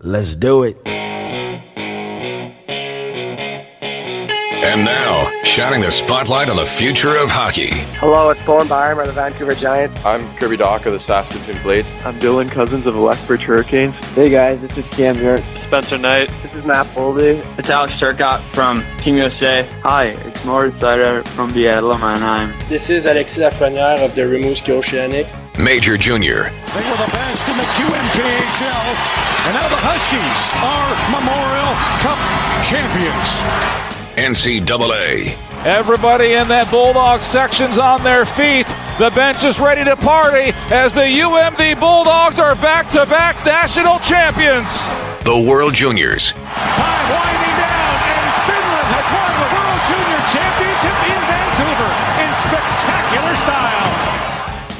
Let's do it. And now, shining the spotlight on the future of hockey. Hello, it's Bowen Byram of the Vancouver Giants. I'm Kirby Dach of the Saskatoon Blades. I'm Dylan Cozens of the Lethbridge Hurricanes. Hey guys, this is Cam here. Spencer Knight. This is Matt Boldy. It's Alex Turcotte from Team USA. Hi, it's Moritz Seider from the Seattle, Anaheim. This is Alexis Lafreniere of the Rimouski Oceanic. Major Junior. They were the best in the QMJHL, and now the Huskies are Memorial Cup champions. NCAA. Everybody in that Bulldog section's on their feet. The bench is ready to party as the UMD Bulldogs are back to back national champions. The World Juniors. Time winding down, and Finland has won the World Junior Championship in Vancouver in spectacular style.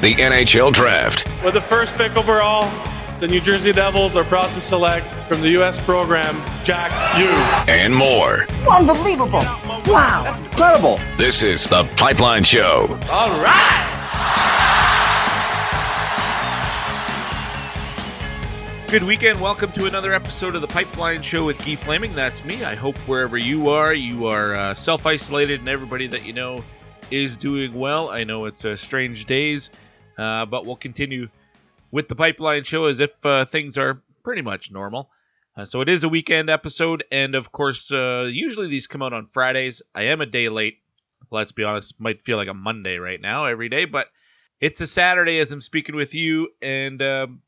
The NHL Draft. With the first pick overall, the New Jersey Devils are proud to select from the U.S. program Jack Hughes. And more. Unbelievable. Wow. That's Incredible. This is The Pipeline Show. All right. Good weekend. Welcome to another episode of The Pipeline Show with Guy Flaming. That's me. I hope wherever you are, you are uh, self isolated and everybody that you know is doing well. I know it's uh, strange days, uh, but we'll continue with the Pipeline Show as if uh, things are pretty much normal. Uh, so it is a weekend episode, and of course, uh, usually these come out on Fridays. I am a day late. Let's be honest, might feel like a Monday right now every day, but it's a Saturday as I'm speaking with you, and um,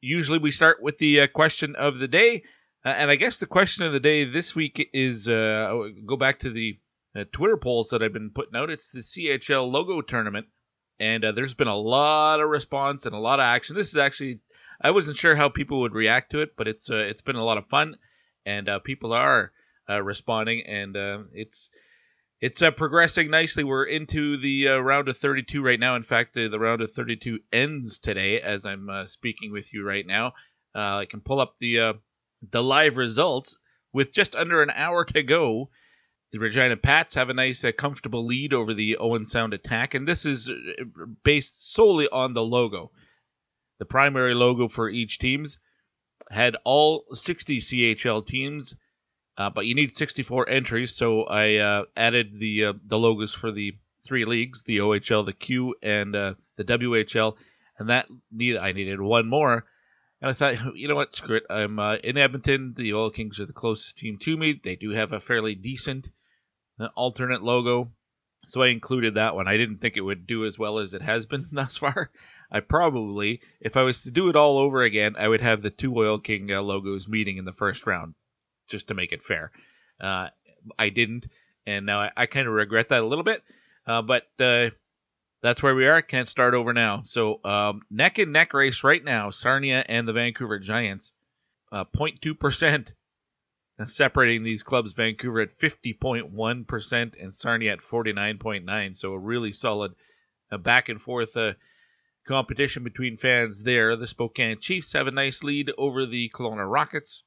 usually we start with the uh, question of the day. Uh, and I guess the question of the day this week is go back to the Twitter polls that I've been putting out. It's the CHL logo tournament and uh, there's been a lot of response and a lot of action. This is actually I wasn't sure how people would react to it, but it's uh, it's been a lot of fun, and uh, people are uh, responding, and uh, it's it's uh, progressing nicely. We're into the round of 32 right now. In fact, the, the round of 32 ends today as I'm speaking with you right now. I can pull up the the live results with just under an hour to go. The Regina Pats have a nice, uh, comfortable lead over the Owen Sound attack, and this is uh, based solely on the logo. The primary logo for each teams had all 60 CHL teams, uh, but you need 64 entries, so I uh, added the uh, the logos for the three leagues, the OHL, the Q, and uh, the WHL, and that need I needed one more. And I thought, you know what, screw it. I'm in Edmonton. The Oil Kings are the closest team to me. They do have a fairly decent alternate logo. So I included that one. I didn't think it would do as well as it has been thus far. I probably, if I was to do it all over again, I would have the two Oil King uh, logos meeting in the first round, just to make it fair. Uh, I didn't, and now I, I kind of regret that a little bit. Uh, but uh, that's where we are. Can't start over now. So um, neck and neck race right now. Sarnia and the Vancouver Giants, 0.2% uh, separating these clubs Vancouver at 50.1% and Sarnia at 49.9 so a really solid uh, back and forth uh, competition between fans there. The Spokane Chiefs have a nice lead over the Kelowna Rockets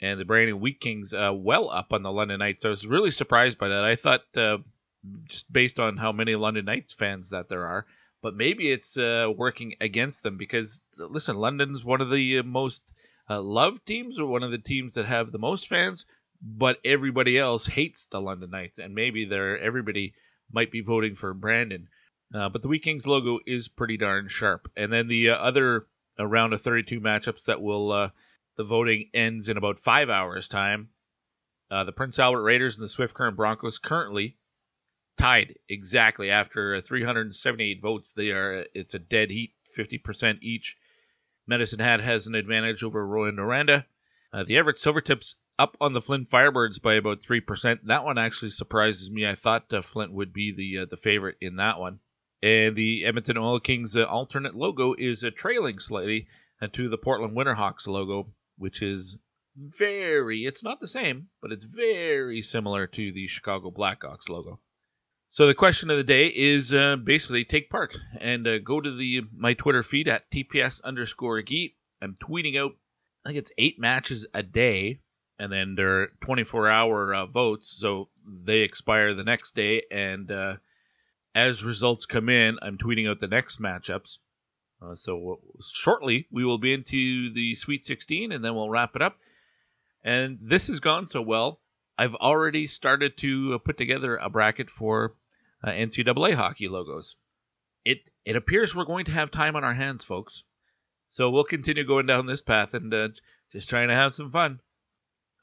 and the Brandon Wheat Kings uh, well up on the London Knights. I was really surprised by that. I thought uh, just based on how many London Knights fans that there are but maybe it's uh, working against them because listen London's one of the uh, most uh, love teams are one of the teams that have the most fans, but everybody else hates the London Knights, and maybe they're everybody might be voting for Brandon. Uh, but the Wheat Kings logo is pretty darn sharp. And then the uh, other uh, round of 32 matchups that will uh, the voting ends in about five hours time. Uh, the Prince Albert Raiders and the Swift Current Broncos currently tied exactly after 378 votes. They are it's a dead heat, 50% each. Medicine Hat has an advantage over Rouyn-Noranda. Uh, the Everett Silvertips up on the Flint Firebirds by about 3%. That one actually surprises me. I thought uh, Flint would be the uh, the favorite in that one. And the Edmonton Oil Kings uh, alternate logo is uh, trailing slightly uh, to the Portland Winterhawks logo, which is very, it's not the same, but it's very similar to the Chicago Blackhawks logo. So the question of the day is uh, basically take part and uh, go to the my Twitter feed at tps underscore geet. I'm tweeting out I think it's eight matches a day, and then they're 24 hour uh, votes, so they expire the next day. And uh, as results come in, I'm tweeting out the next matchups. Uh, so shortly we will be into the Sweet 16, and then we'll wrap it up. And this has gone so well, I've already started to uh, put together a bracket for uh, NCAA hockey logos. It it appears we're going to have time on our hands, folks. So we'll continue going down this path and uh, just trying to have some fun.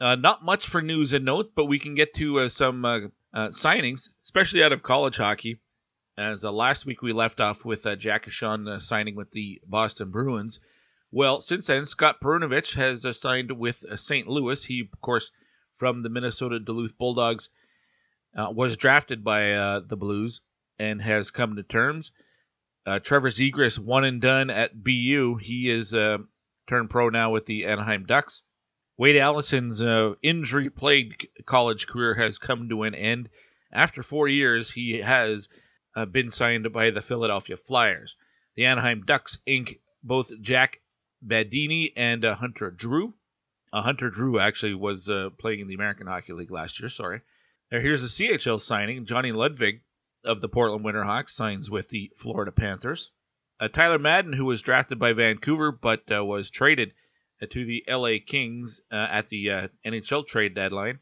Uh, not much for news and notes, but we can get to uh, some uh, uh, signings, especially out of college hockey. As last week we left off with Jack Ahcan signing with the Boston Bruins. Well, since then, Scott Perunovich has signed with St. Louis. He, of course, from the Minnesota Duluth Bulldogs, was drafted by the Blues and has come to terms. Trevor Zegras, one and done at BU. He is turned pro now with the Anaheim Ducks. Wade Allison's uh, injury plagued college career has come to an end. After four years, he has uh, been signed by the Philadelphia Flyers. The Anaheim Ducks ink both Jack Badini and uh, Hunter Drew. Uh, Hunter Drew actually was uh, playing in the American Hockey League last year, sorry. Now here's a CHL signing. Johnny Ludwig of the Portland Winterhawks signs with the Florida Panthers. Uh, Tyler Madden, who was drafted by Vancouver but was traded uh, to the LA Kings uh, at the uh, NHL trade deadline.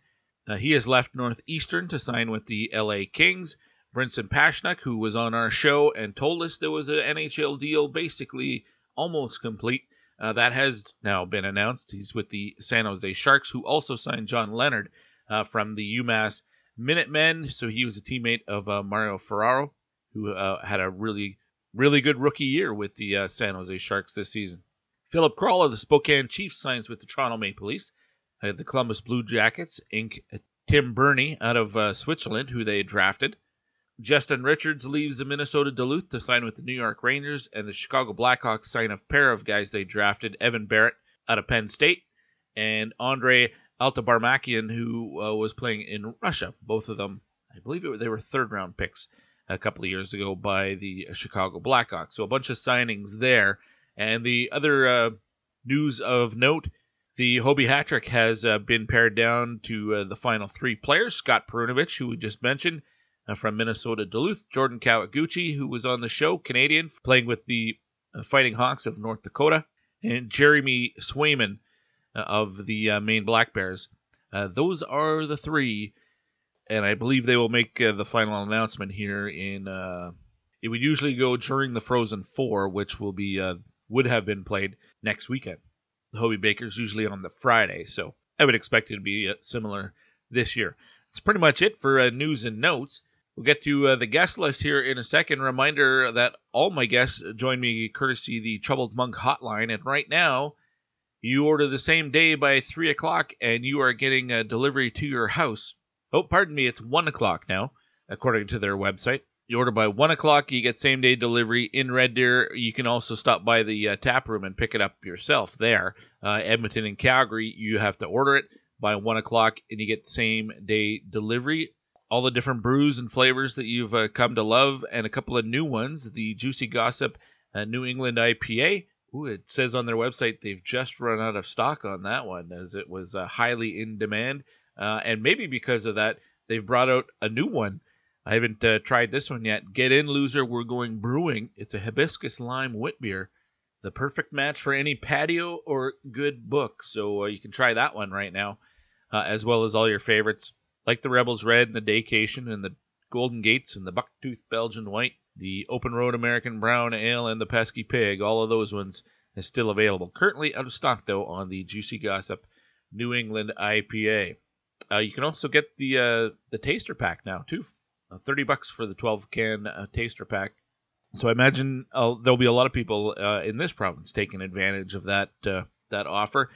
he has left Northeastern to sign with the LA Kings. Brinson Pasichnuk, who was on our show and told us there was an NHL deal basically almost complete, uh, that has now been announced. He's with the San Jose Sharks, who also signed John Leonard uh, from the UMass Minutemen. So he was a teammate of uh, Mario Ferraro, who had a really, really good rookie year with the San Jose Sharks this season. Filip Kral of the Spokane Chiefs signs with the Toronto Maple Leafs. Uh, the Columbus Blue Jackets ink Tim Berni out of uh, Switzerland, who they drafted. Justin Richards leaves the Minnesota Duluth to sign with the New York Rangers, and the Chicago Blackhawks sign a pair of guys they drafted Evan Barrett out of Penn State and Andrei Altybarmakyan, who uh, was playing in Russia. Both of them, I believe it, they were third round picks a couple of years ago by the Chicago Blackhawks. So a bunch of signings there. And the other uh, news of note the Hobey hat trick has uh, been pared down to uh, the final three players Scott Perunovich, who we just mentioned uh, from Minnesota Duluth, Jordan Kawaguchi, who was on the show, Canadian, playing with the uh, Fighting Hawks of North Dakota, and Jeremy Swayman of the Maine Black Bears. those are the three, and I believe they will make the final announcement here in. it would usually go during the Frozen Four, which will be would have been played next weekend. The Hobey Baker's usually on the Friday, so I would expect it to be uh, similar this year. That's pretty much it for uh, news and notes. We'll get to uh, the guest list here in a second. Reminder that all my guests join me courtesy the Troubled Monk hotline, and right now, you order the same day by 3 o'clock, and you are getting a delivery to your house. Oh, pardon me, it's 1 o'clock now, according to their website. You order by 1 o'clock, you get same day delivery in Red Deer. You can also stop by the uh, tap room and pick it up yourself there. Uh, Edmonton and Calgary, you have to order it by 1 o'clock and you get same day delivery. All the different brews and flavors that you've uh, come to love, and a couple of new ones the Juicy Gossip uh, New England IPA. Ooh, it says on their website they've just run out of stock on that one as it was uh, highly in demand. Uh, and maybe because of that, they've brought out a new one I haven't uh, tried this one yet. Get in, loser. We're going brewing. It's a hibiscus lime wit beer. The perfect match for any patio or good book. So uh, you can try that one right now, uh, as well as all your favorites, like the Rebels Red and the Daycation and the Golden Gates and the Bucktooth Belgian White, the Open Road American Brown Ale and the Pesky Pig. All of those ones are still available. Currently out of stock, though, on the Juicy Gossip New England IPA. Uh, you can also get the uh, the taster pack now too uh, 30 bucks for the 12 can uh, taster pack. So I imagine uh, there'll be a lot of people uh, in this province taking advantage of that that offer.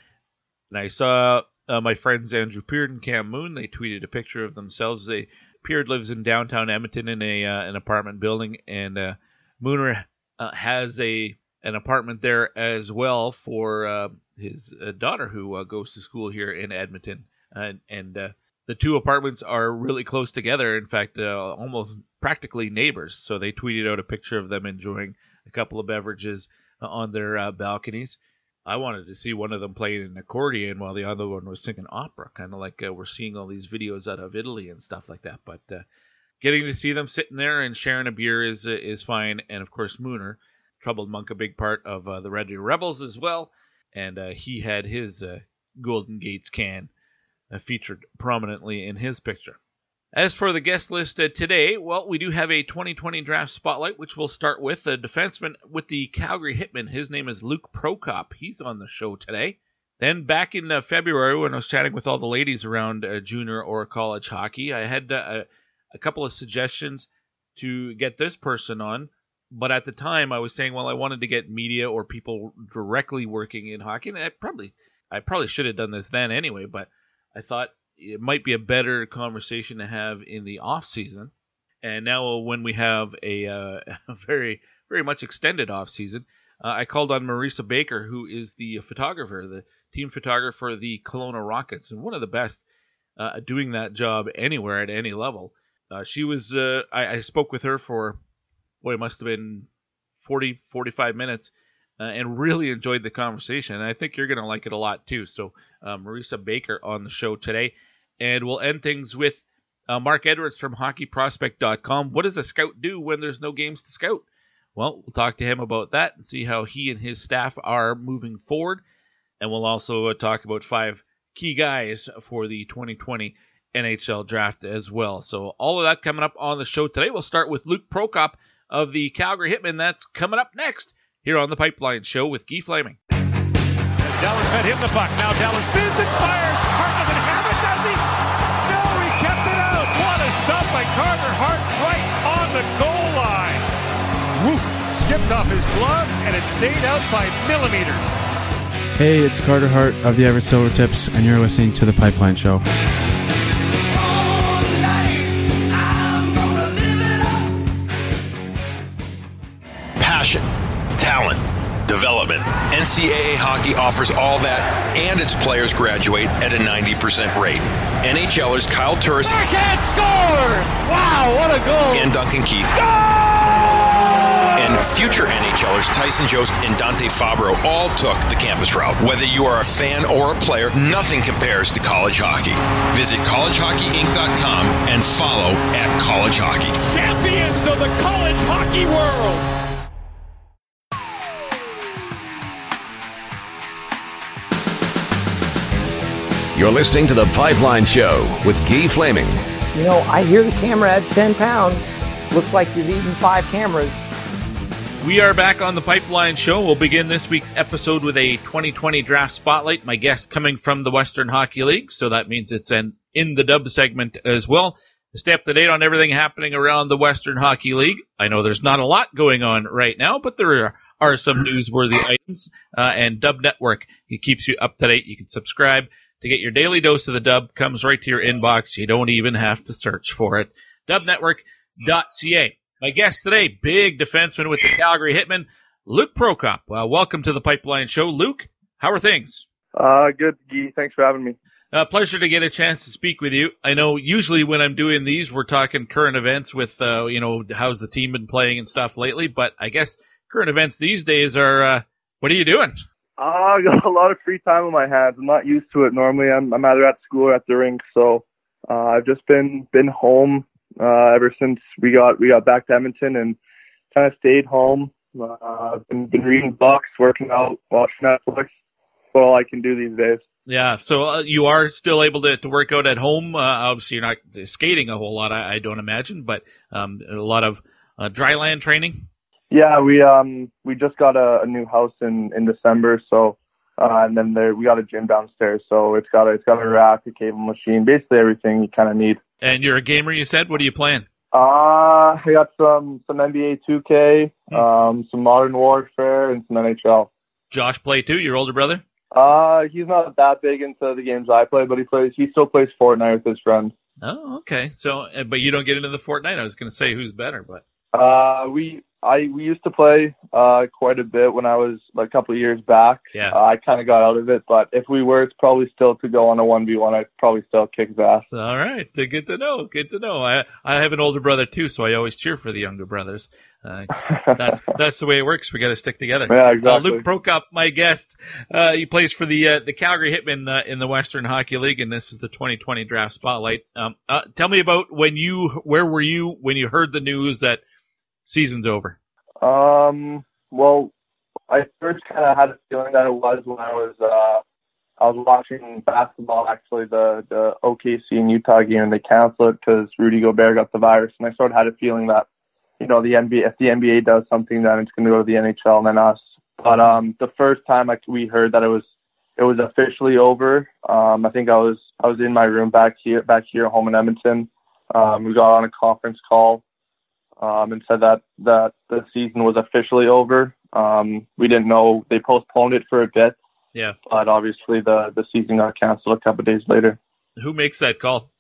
And I saw my friends Andrew Peard and Cam Moon. They tweeted a picture of themselves. They Peard lives in downtown Edmonton in a uh, an apartment building, and uh, Mooner uh, has a an apartment there as well for his daughter who goes to school here in Edmonton. and and the two apartments are really close together. In fact, uh, almost practically neighbors. So they tweeted out a picture of them enjoying a couple of beverages uh, on their uh, balconies. I wanted to see one of them playing an accordion while the other one was singing opera, kind of like uh, we're seeing all these videos out of Italy and stuff like that. But uh, getting to see them sitting there and sharing a beer is uh, is fine. And of course, Mooner Troubled Monk a big part of uh, the Red Deer Rebels as well, and uh, he had his uh, Golden Gates can featured prominently in his picture. As for the guest list uh, today, well, we do have a 2020 draft spotlight, which we'll start with a defenseman with the Calgary Hitmen. His name is Luke Prokop. He's on the show today. Then back in uh, February, when I was chatting with all the ladies around uh, junior or college hockey, I had uh, a, a couple of suggestions to get this person on. But at the time, I was saying, well, I wanted to get media or people directly working in hockey, and I probably, I probably should have done this then anyway. But I thought it might be a better conversation to have in the off season. And now when we have a, uh, a very very much extended off season, uh, I called on Marissa Baecker, who is the photographer, the team photographer the Kelowna Rockets, and one of the best uh, doing that job anywhere at any level. Uh, she was uh, I, I, spoke with her for boy, it must have been 40 45 minutes. Uh, and really enjoyed the conversation. And I think you're going to like it a lot too. So, Marissa Baecker on the show today. And we'll end things with uh, Mark Edwards from hockeyprospect.com. What does a scout do when there's no games to scout? Well, we'll talk to him about that and see how he and his staff are moving forward. And we'll also uh, talk about five key guys for the 2020 NHL draft as well. So, all of that coming up on the show today. We'll start with Luke Prokop of the Calgary Hitmen. That's coming up next here on the Pipeline Show with Guy Flaming. Dallas fed him the puck. Now Dallas spins and fires. Skipped off his glove and it stayed out by millimeters. Hey, it's Carter Hart of the Everett Silvertips, and you're listening to The Pipeline Show. Passion, talent, development. NCAA hockey offers all that, and its players graduate at a 90% rate. NHLers Kyle Turris Backhand score! Wow, what a goal! and Duncan Keith. And future NHLers Tyson Jost and Dante Fabbro all took the campus route. Whether you are a fan or a player, nothing compares to college hockey. Visit collegehockeyinc.com and follow at college hockey. Champions of the college hockey world! You're listening to The Pipeline Show with Guy Flaming. You know, I hear the camera adds 10 pounds. Looks like you've eaten five cameras. We are back on the Pipeline Show. We'll begin this week's episode with a 2020 draft spotlight. My guest coming from the Western Hockey League, so that means it's an in the dub segment as well. Stay up to date on everything happening around the Western Hockey League. I know there's not a lot going on right now, but there are, are some newsworthy items. Uh, and Dub Network, it keeps you up to date. You can subscribe to get your daily dose of the dub. Comes right to your inbox. You don't even have to search for it. Dubnetwork.ca. My guest today, big defenseman with the Calgary Hitmen, Luke Prokop. Well, welcome to the Pipeline Show. Luke, how are things? Uh, good, Guy. Thanks for having me. Uh, pleasure to get a chance to speak with you. I know usually when I'm doing these, we're talking current events with, uh, you know, how's the team been playing and stuff lately, but I guess current events these days are, uh, what are you doing? Uh, I got a lot of free time on my hands. I'm not used to it normally. I'm, I'm either at school or at the rink, so uh, I've just been been home uh, ever since we got we got back to Edmonton and kind of stayed home. Uh, I've been, been reading books, working out, watching Netflix. That's all I can do these days. Yeah, so uh, you are still able to, to work out at home. Uh, obviously, you're not skating a whole lot, I, I don't imagine, but um, a lot of uh, dry land training. Yeah, we um we just got a, a new house in in December, so uh, and then there we got a gym downstairs, so it's got a it's got a rack, a cable machine, basically everything you kind of need. And you're a gamer, you said. What are you playing? Uh, I got some some NBA 2K, hmm. um, some Modern Warfare, and some NHL. Josh play too, your older brother? Uh, he's not that big into the games I play, but he plays. He still plays Fortnite with his friends. Oh, okay. So, but you don't get into the Fortnite. I was going to say who's better, but. Uh, we I we used to play uh quite a bit when I was like a couple of years back. Yeah. Uh, I kind of got out of it, but if we were, it's probably still to go on a one v one. I'd probably still kick his ass. All right, good to know. Good to know. I I have an older brother too, so I always cheer for the younger brothers. Uh, that's that's the way it works. We got to stick together. Yeah, exactly. Uh, Luke Prokop, my guest, uh, he plays for the uh, the Calgary Hitmen uh, in the Western Hockey League, and this is the 2020 draft spotlight. Um, uh, tell me about when you, where were you when you heard the news that season's over? Um, well, I first kind of had a feeling that it was when I was uh, I was watching basketball, actually the the OKC and Utah game, and they canceled it because Rudy Gobert got the virus, and I sort of had a feeling that you know the NBA if the NBA does something, then it's going to go to the NHL and then us. But um, the first time like we heard that it was it was officially over, um, I think I was I was in my room back here back here home in Edmonton. Um, we got on a conference call um, and said that that the season was officially over. Um, we didn't know they postponed it for a bit. Yeah. But obviously the the season got canceled a couple of days later. Who makes that call?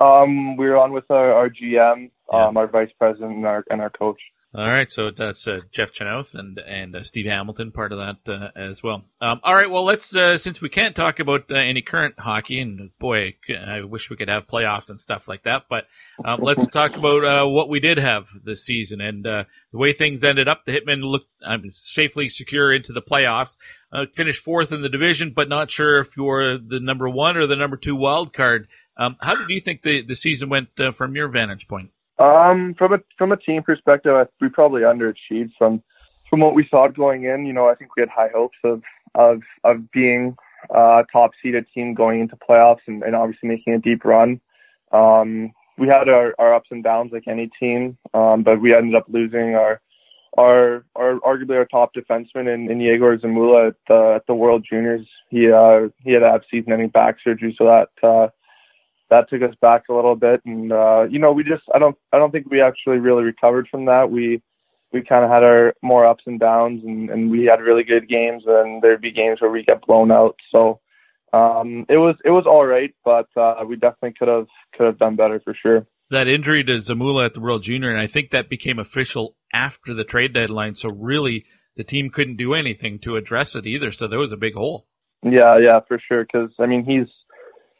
Um, we were on with our, our GM, yeah. um, our vice president, and our and our coach. All right, so that's uh, Jeff Chynoweth and and uh, Steve Hamilton, part of that uh, as well. Um, all right, well, let's uh, since we can't talk about uh, any current hockey, and boy, I wish we could have playoffs and stuff like that, but um, let's talk about uh, what we did have this season and the way things ended up. The Hitmen looked um, safely secure into the playoffs, finished fourth in the division, but not sure if you're the number one or the number two wild card. Um, how did you think the the season went from your vantage point? Um, from a from a team perspective, we probably underachieved from from what we thought going in. You know, I think we had high hopes of of of being a top seeded team going into playoffs and, and obviously making a deep run. Um, we had our, our ups and downs like any team, um, but we ended up losing our our our arguably our top defenseman in, in Yegor Zamula at the at the World Juniors. He uh he had to have season ending back surgery, so that uh that took us back a little bit. And uh you know we just i don't i don't think we actually really recovered from that. We we kind of had our more ups and downs and and we had really good games and there'd be games where we get blown out. So um it was it was all right but uh we definitely could have could have done better for sure. That injury to zamula at the world junior and i think that became official after the trade deadline. So really the team couldn't do anything to address it either. So there was a big hole. Yeah yeah for sure. Because i mean he's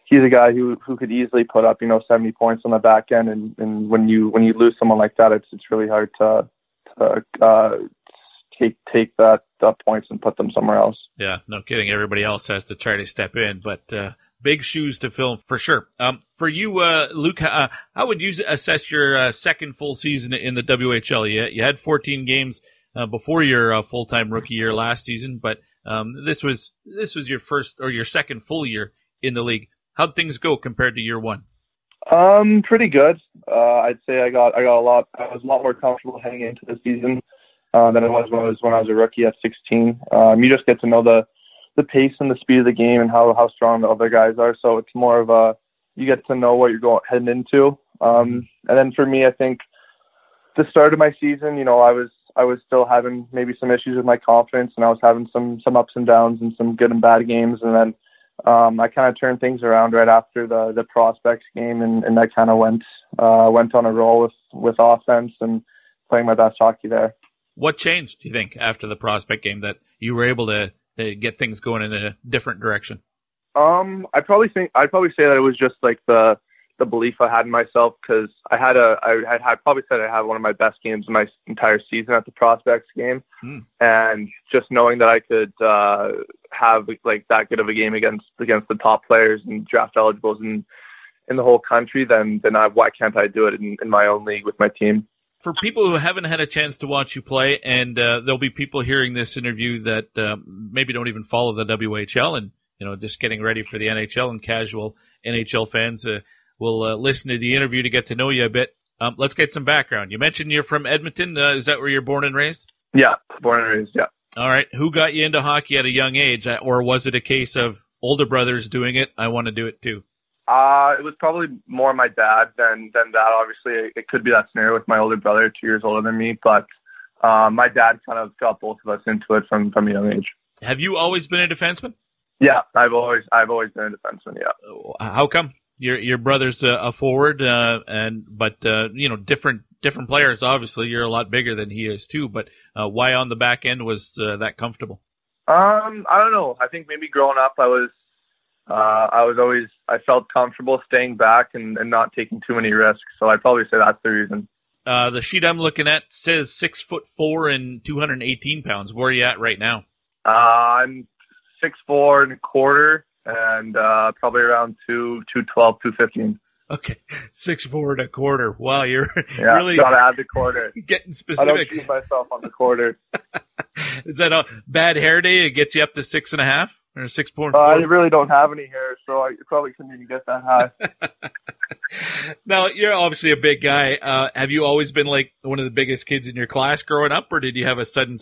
he's a guy who who could easily put up you know 70 points on the back end and and when you when you lose someone like that it's it's really hard to to uh take take that uh, points and put them somewhere else. Yeah no kidding. Everybody else has to try to step in but uh big shoes to fill for sure. Um for you uh luke uh, how would you assess your uh, second full season in the whl you, you had 14 games uh, before your uh, full-time rookie year last season but um this was this was your first or your second full year in the league How'd things go compared to year one? Um, pretty good. Uh, I'd say I got I got a lot. I was a lot more comfortable heading into the season uh, than I was when I was when I was a rookie at 16. Um, you just get to know the the pace and the speed of the game and how how strong the other guys are. So it's more of a you get to know what you're going heading into. Um, and then for me, I think the start of my season, you know, I was I was still having maybe some issues with my confidence, and I was having some some ups and downs and some good and bad games, and then um, I kind of turned things around right after the the prospects game, and, and I kind of went uh, went on a roll with with offense and playing my best hockey there. What changed, do you think, after the prospect game that you were able to, to get things going in a different direction? Um, I probably think I'd probably say that it was just like the the belief I had in myself because I had a I had, had probably said I had one of my best games in my entire season at the prospects game, mm. and just knowing that I could uh, have like that good of a game against against the top players and draft eligibles in in the whole country, then then I, why can't I do it in, in my own league with my team? For people who haven't had a chance to watch you play, and uh, there'll be people hearing this interview that uh, maybe don't even follow the WHL and you know just getting ready for the NHL and casual NHL fans. Uh, We'll uh, listen to the interview to get to know you a bit. Um, let's get some background. You mentioned you're from Edmonton. Uh, is that where you're born and raised? Yeah, born and raised. Yeah. All right. Who got you into hockey at a young age, uh, or was it a case of older brothers doing it? I want to do it too. Uh, it was probably more my dad than than that. Obviously, it could be that scenario with my older brother, two years older than me, but uh, my dad kind of got both of us into it from from a young age. Have you always been a defenseman? Yeah, I've always I've always been a defenseman. Yeah. How come? Your your brother's a, a forward, uh, and but uh, you know different different players. Obviously, you're a lot bigger than he is too. But uh, why on the back end was uh, that comfortable? Um, I don't know. I think maybe growing up, I was uh, I was always I felt comfortable staying back and, and not taking too many risks. So I'd probably say that's the reason. Uh, the sheet I'm looking at says six foot four and 218 pounds. Where are you at right now? Uh, I'm six four and a quarter and uh, probably around two two twelve two fifteen. Okay, six four and a quarter. Wow, you're yeah, really gotta add the quarter. getting specific. I don't shoot myself on the quarter. Is that a bad hair day? It gets you up to six and a half or six point Uh, I really don't have any hair, so I probably couldn't even get that high. now you're obviously a big guy. Uh, have you always been like one of the biggest kids in your class growing up, or did you have a sudden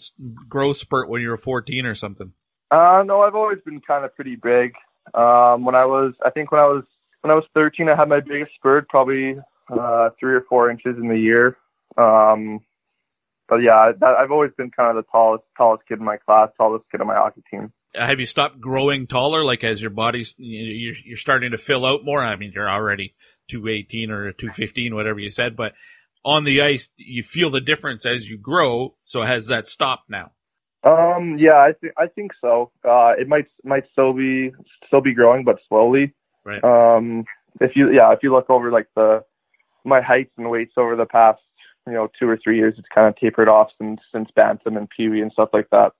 growth spurt when you were 14 or something? Uh, no, I've always been kind of pretty big. Um, when I was, I think when I was when I was 13, I had my biggest spurt, probably uh, three or four inches in the year. Um, but yeah, that, I've always been kind of the tallest tallest kid in my class, tallest kid on my hockey team. Have you stopped growing taller, like as your body's you're, you're starting to fill out more? I mean, you're already 218 or 215, whatever you said, but on the ice, you feel the difference as you grow. So has that stopped now? Um, yeah, I think I think so. Uh, it might might still be still be growing, but slowly. Right. Um, if you yeah, if you look over like the my heights and weights over the past you know two or three years, it's kind of tapered off since since bantam and peewee and stuff like that.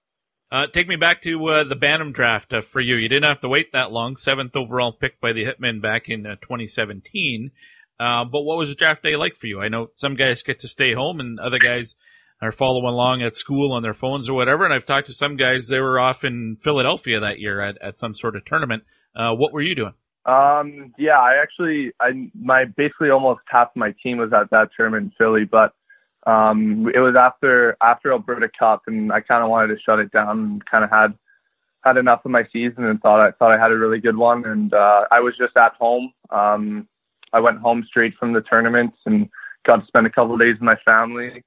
Uh, take me back to uh, the Bantam draft uh, for you. You didn't have to wait that long. Seventh overall pick by the Hitmen back in uh, 2017. Uh, but what was the draft day like for you? I know some guys get to stay home and other guys are following along at school on their phones or whatever. And I've talked to some guys, they were off in Philadelphia that year at, at some sort of tournament. Uh, what were you doing? Um, yeah, I actually, I my basically almost half my team was at that tournament in Philly, but um, it was after after Alberta Cup, and I kind of wanted to shut it down and kind of had had enough of my season and thought I thought I had a really good one, and uh, I was just at home. Um, I went home straight from the tournament and got to spend a couple of days with my family.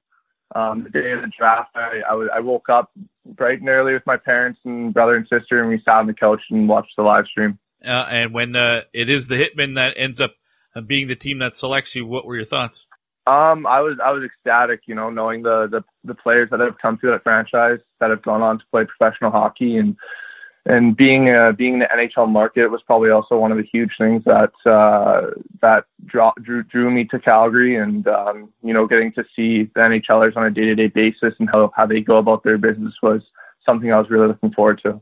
Um, the day of the draft, I, I, was, I woke up bright and early with my parents and brother and sister, and we sat on the couch and watched the live stream. Uh, and when uh, it is the Hitmen that ends up uh, being the team that selects you, what were your thoughts? Um, I was I was ecstatic, you know, knowing the the, the players that have come through that franchise that have gone on to play professional hockey and and being uh, being in the NHL market was probably also one of the huge things that uh, that draw, drew drew me to Calgary and um, you know getting to see the NHLers on a day to day basis and how how they go about their business was something I was really looking forward to.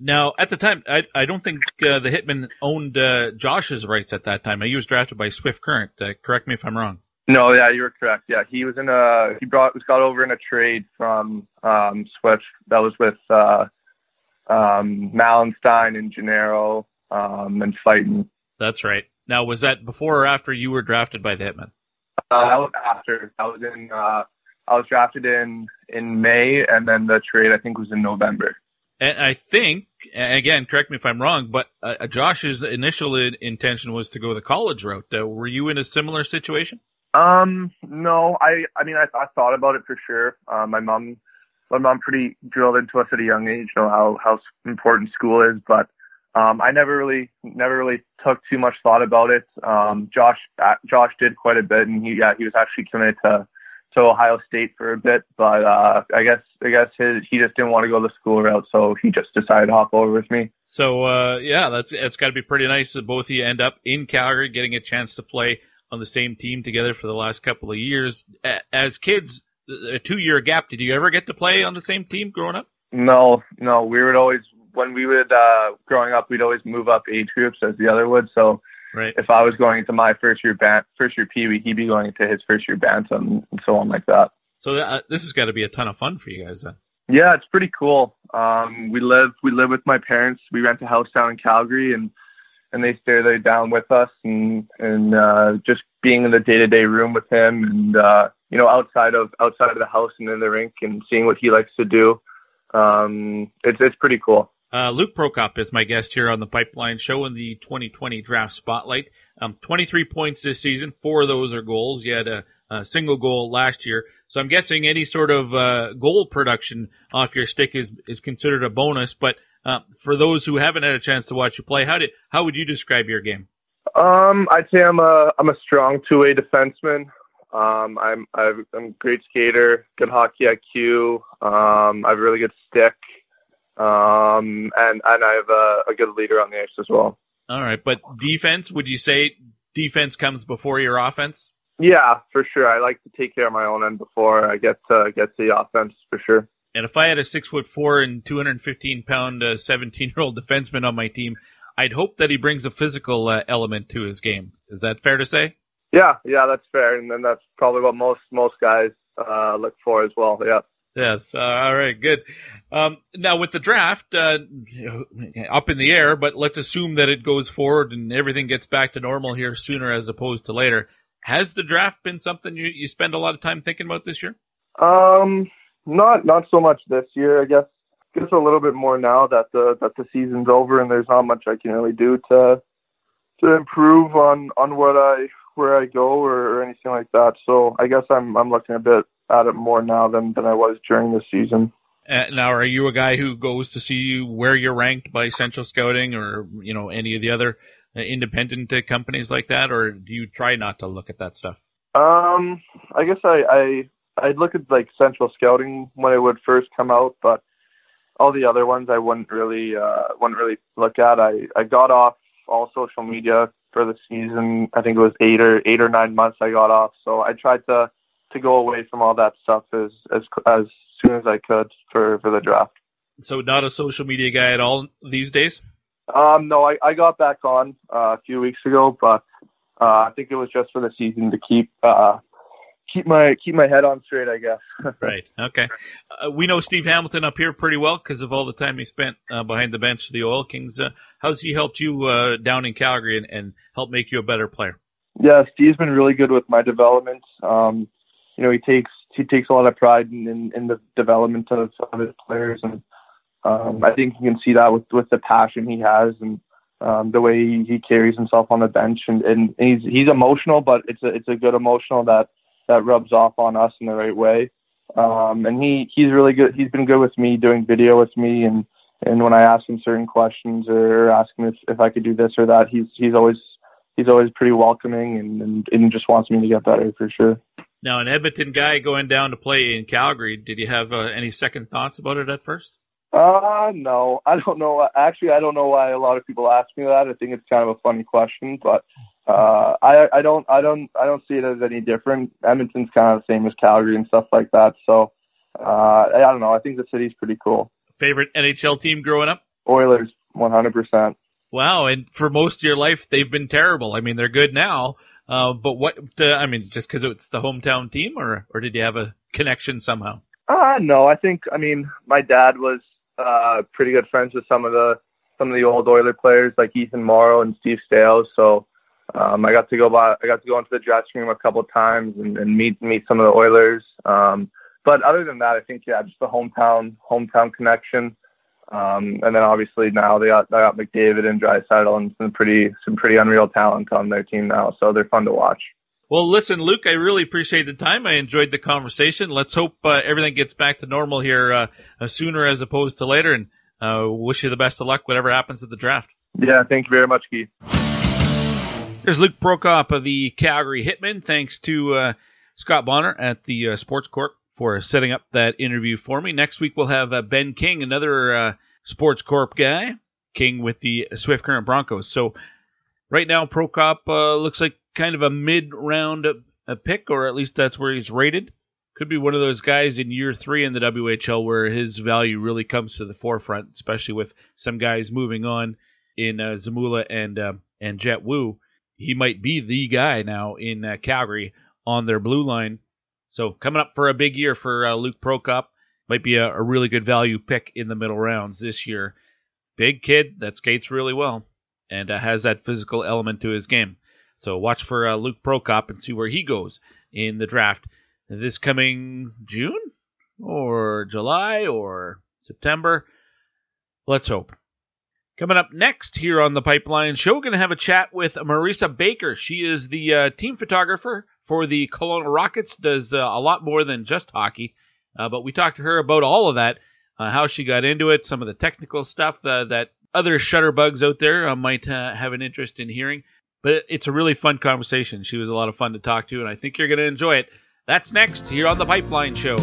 Now, at the time, I, I don't think uh, the Hitmen owned uh, Josh's rights at that time. He was drafted by Swift Current. Uh, correct me if I'm wrong. No, yeah, you were correct. Yeah, he was in a he brought was got over in a trade from um Swift that was with uh um Malenstyn and Gennaro um and fighting. That's right. Now, was that before or after you were drafted by the Hitmen? Uh that was after. I was in uh I was drafted in in May and then the trade I think was in November. And I think, and again, correct me if I'm wrong, but uh, Josh's initial in- intention was to go the college route. Uh, were you in a similar situation? Um, no, I, I mean, I, I thought about it for sure. Uh, my mom, my mom pretty drilled into us at a young age, you know, how, how important school is, but, um, I never really, never really took too much thought about it. Um, Josh, uh, Josh did quite a bit and he, yeah, he was actually committed to, to Ohio State for a bit, but, uh, I guess, I guess his, he just didn't want to go the school route, so he just decided to hop over with me. So, uh, yeah, that's, it's gotta be pretty nice that both of you end up in Calgary getting a chance to play on the same team together for the last couple of years. As kids, a two year gap, did you ever get to play on the same team growing up? No, no, we would always, when we would, uh, growing up, we'd always move up age groups as the other would. So right. if I was going into my first year band, first year Pee Wee, he'd be going into his first year bantam and so on like that. So uh, this has got to be a ton of fun for you guys then. Yeah, it's pretty cool. Um, we live, we live with my parents. We rent a house down in Calgary and, and they stay there down with us and and uh just being in the day to day room with him and uh you know outside of outside of the house and in the rink and seeing what he likes to do. Um it's it's pretty cool. Uh luke prokop is my guest here on the pipeline show in the 2020 draft spotlight. Um 23 points this season. Four of those are goals. You had a, a single goal last year. So i'm guessing any sort of uh goal production off your stick is is considered a bonus. But uh, for those who haven't had a chance to watch you play, how did how would you describe your game? Um, I'd say I'm a I'm a strong two way defenseman. Um, I'm I've, I'm a great skater, good hockey IQ. Um, I have a really good stick. Um, and and I have a, a good leader on the ice as well. All right, but defense? Would you say defense comes before your offense? Yeah, for sure. I like to take care of my own end before I get to get to the offense for sure. And if I had a six foot four and 215 pound uh, 17 year old defenseman on my team, I'd hope that he brings a physical uh, element to his game. Is that fair to say? Yeah, yeah, that's fair, and then that's probably what most most guys uh, look for as well. Yeah. Yes. Uh, all right. Good. Um, now with the draft uh, up in the air, but let's assume that it goes forward and everything gets back to normal here sooner as opposed to later. Has the draft been something you, you spend a lot of time thinking about this year? Um, not not so much this year. I guess just a little bit more now that the that the season's over and there's not much I can really do to to improve on on what I where I go or, or anything like that. So I guess I'm I'm looking a bit at it more now than than I was during the season. Uh, now, are you a guy who goes to see where you're ranked by Central Scouting or you know any of the other uh, independent uh, companies like that, or do you try not to look at that stuff? Um, I guess I I I'd look at like Central Scouting when it would first come out, but all the other ones I wouldn't really uh wouldn't really look at. I I got off all social media for the season. I think it was eight or eight or nine months I got off, so I tried to to go away from all that stuff as as as soon as I could for for the draft. So not a social media guy at all these days. Um, no, I, I got back on uh, a few weeks ago, but uh, I think it was just for the season to keep uh, keep my keep my head on straight, I guess. right. Okay. Uh, we know Steve Hamilton up here pretty well because of all the time he spent uh, behind the bench of the Oil Kings. Uh, how's he helped you uh, down in Calgary and, and helped make you a better player? Yeah, Steve's been really good with my development. Um, you know, he takes he takes a lot of pride in in, in the development of, of his players, and um, I think you can see that with with the passion he has and um, the way he, he carries himself on the bench, and, and he's he's emotional, but it's a it's a good emotional that that rubs off on us in the right way. Um, and he he's really good. He's been good with me doing video with me, and and when I ask him certain questions or ask him if if I could do this or that, he's he's always he's always pretty welcoming and and, and just wants me to get better for sure. Now, an Edmonton guy going down to play in Calgary, did you have uh, any second thoughts about it at first? Uh, no, I don't know. Actually, I don't know why a lot of people ask me that. I think it's kind of a funny question, but uh, I I don't I don't I don't see it as any different. Edmonton's kind of the same as Calgary and stuff like that. So uh, I don't know. I think the city's pretty cool. Favorite NHL team growing up? Oilers, 100%. Wow, and for most of your life they've been terrible. I mean, they're good now, uh, but what? Uh, I mean, just because it's the hometown team, or or did you have a connection somehow? Uh, no, I think I mean my dad was uh, pretty good friends with some of the some of the old Oiler players like Ethan Moreau and Steve Staios. So um, I got to go by I got to go into the dressing room a couple times and, and meet meet some of the Oilers. Um, but other than that, I think yeah, just the hometown hometown connection. Um, and then obviously now they got they got McDavid and Draisaitl and some pretty some pretty unreal talent on their team now, so they're fun to watch. Well, listen, Luke, I really appreciate the time. I enjoyed the conversation. Let's hope uh, everything gets back to normal here uh, uh, sooner as opposed to later, and uh, wish you the best of luck whatever happens at the draft. Yeah, thank you very much, Keith. There's Luke Prokop of the Calgary Hitmen. Thanks to uh, Scott Bonner at the uh, Sports Corp for setting up that interview for me. Next week we'll have Ben King, another Sports Corp guy, King with the Swift Current Broncos. So right now Prokop looks like kind of a mid round pick, or at least that's where he's rated. Could be one of those guys in year three in the WHL where his value really comes to the forefront, especially with some guys moving on in uh, Zamula and uh, and Jett Woo. He might be the guy now in uh, Calgary on their blue line. So coming up for a big year for uh, Luke Prokop. Might be a, a really good value pick in the middle rounds this year. Big kid that skates really well and uh, has that physical element to his game. So watch for uh, Luke Prokop and see where he goes in the draft this coming June or July or September. Let's hope. Coming up next here on the Pipeline Show, we're going to have a chat with Marissa Baecker. She is the uh, team photographer for the Kelowna Rockets, does uh, a lot more than just hockey. Uh, but we talked to her about all of that, uh, how she got into it, some of the technical stuff uh, that other shutterbugs out there uh, might have an interest in hearing. But it's a really fun conversation. She was a lot of fun to talk to, and I think you're going to enjoy it. That's next here on The Pipeline Show.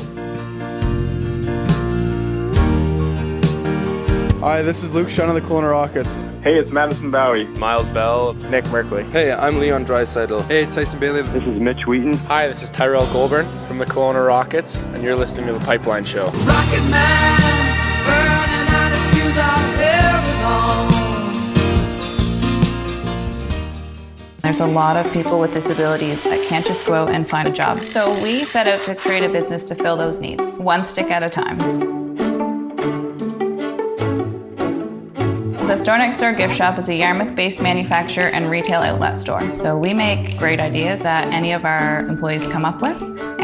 Hi, this is Luke Shen of the Kelowna Rockets. Hey, it's Madison Bowey. Myles Bell. Nick Merkley. Hey, I'm Leon Draisaitl. Hey, it's Tyson Baillie. This is Mitch Wheaton. Hi, this is Tyrell Goulbourne from the Kelowna Rockets, and you're listening to The Pipeline Show. Rocket Man, burning out his fuse There's a lot of people with disabilities that can't just go out and find a job. So we set out to create a business to fill those needs, one stick at a time. The Store Next Door Gift Shop is a Yarmouth based manufacturer and retail outlet store. So we make great ideas that any of our employees come up with,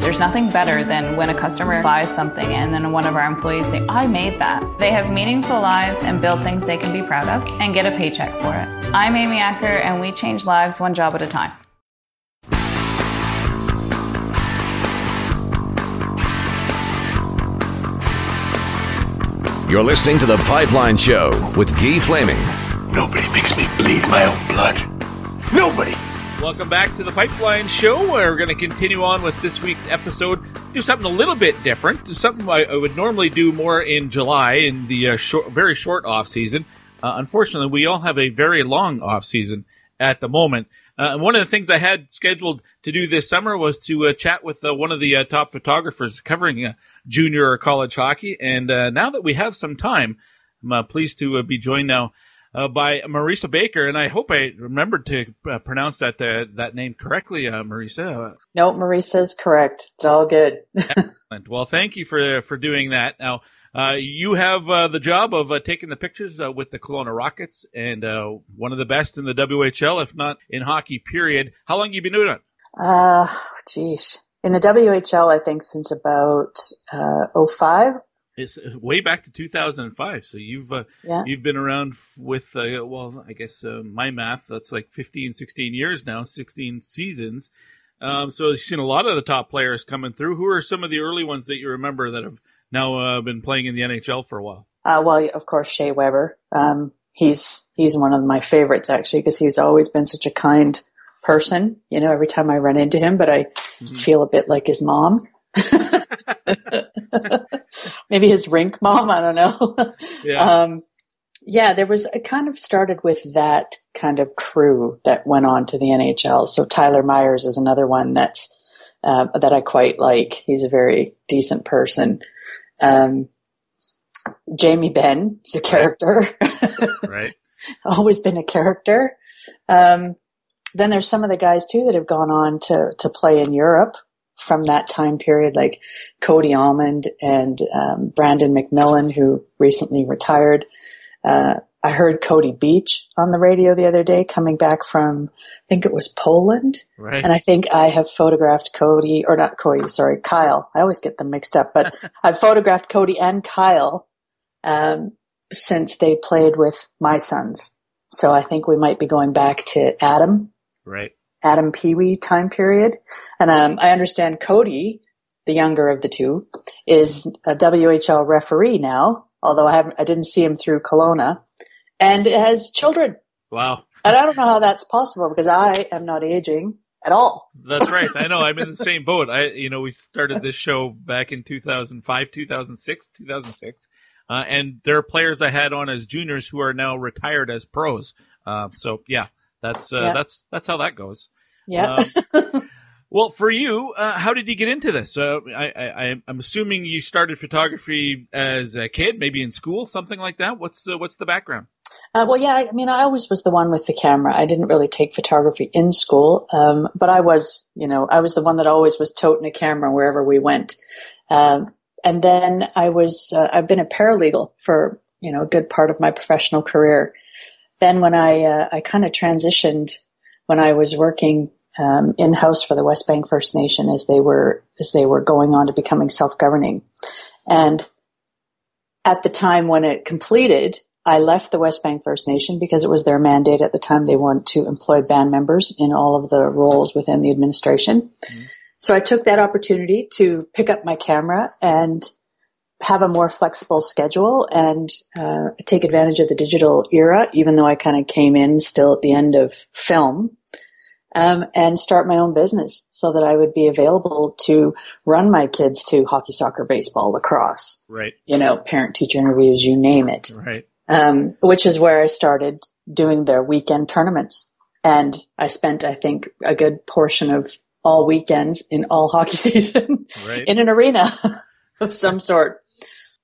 There's nothing better than when a customer buys something and then one of our employees say, I made that. They have meaningful lives and build things they can be proud of and get a paycheck for it. I'm Amy Acker and we change lives one job at a time. You're listening to The Pipeline Show with Guy Flaming. Nobody makes me bleed my own blood. Nobody. Welcome back to The Pipeline Show. We're going to continue on with this week's episode. Do something a little bit different. Do something I, I would normally do more in July in the uh, short, very short off season. Uh, unfortunately, we all have a very long off season at the moment. Uh, and one of the things I had scheduled to do this summer was to uh, chat with uh, one of the uh, top photographers covering junior or college hockey. And now that we have some time, I'm pleased to be joined now by Marissa Baecker. And I hope I remembered to pronounce that that name correctly, Marissa. No, Marissa is correct. It's all good. Excellent. Well, thank you for for doing that. Now. Uh, you have uh, the job of uh, taking the pictures with the Kelowna Rockets and one of the best in the WHL, if not in hockey, period. How long have you been doing it? Uh, geez. In the WHL, I think since about uh, 05. It's way back to 2005. So you've uh, yeah. you've been around with uh, well, I guess uh, my math that's like 15, 16 years now, 16 seasons. Um, so you've seen a lot of the top players coming through. Who are some of the early ones that you remember that have now uh, been playing in the NHL for a while? Uh, well, of course, Shea Weber. Um, he's he's one of my favorites actually because he's always been such a kind person. You know, every time I run into him, but I mm-hmm. feel a bit like his mom. Maybe his rink mom. I don't know. Yeah. Um, yeah, there was, it kind of started with that kind of crew that went on to the NHL. So Tyler Myers is another one that's, uh, that I quite like. He's a very decent person. Um, Jamie Benn is a character. right. Always been a character. Um, then there's some of the guys too that have gone on to, to play in Europe from that time period, like Cody Almond and um, Brandon McMillan, who recently retired. Uh, I heard Cody Beach on the radio the other day coming back from, I think it was Poland. Right. And I think I have photographed Cody, or not Cody, sorry, Kyle. I always get them mixed up, but I've photographed Cody and Kyle, um, since they played with my sons. So I think we might be going back to Atom. Right. Atom Peewee time period. And, um, I understand Cody, the younger of the two, is a WHL referee now, although I haven't, I didn't see him through Kelowna and it has children. Wow. And I don't know how that's possible because I am not aging at all. That's right. I know. I'm in the same boat. I, you know, we started this show back in 2005, 2006, 2006. Uh, and there are players I had on as juniors who are now retired as pros. Uh, so yeah, that's, uh, yeah. that's, that's how that goes. Yeah. Um, well, for you, uh, how did you get into this? Uh, I, I, I'm assuming you started photography as a kid, maybe in school, something like that. What's, uh, what's the background? Uh, well, yeah, I mean, I always was the one with the camera. I didn't really take photography in school, um, but I was, you know, I was the one that always was toting a camera wherever we went. Um, and then I was, uh, I've been a paralegal for, you know, a good part of my professional career. Then when I, uh, I kind of transitioned when I was working um, in house for the Westbank First Nation as they were as they were going on to becoming self governing, and at the time when it completed, I left the Westbank First Nation because it was their mandate at the time they want to employ band members in all of the roles within the administration. Mm-hmm. So I took that opportunity to pick up my camera and have a more flexible schedule and uh, take advantage of the digital era, even though I kind of came in still at the end of film. um, and start my own business so that I would be available to run my kids to hockey, soccer, baseball, lacrosse. Right. You know, parent teacher interviews, you name it. Right. Um, which is where I started doing their weekend tournaments. And I spent, I think, a good portion of all weekends in all hockey season right. in an arena of some sort.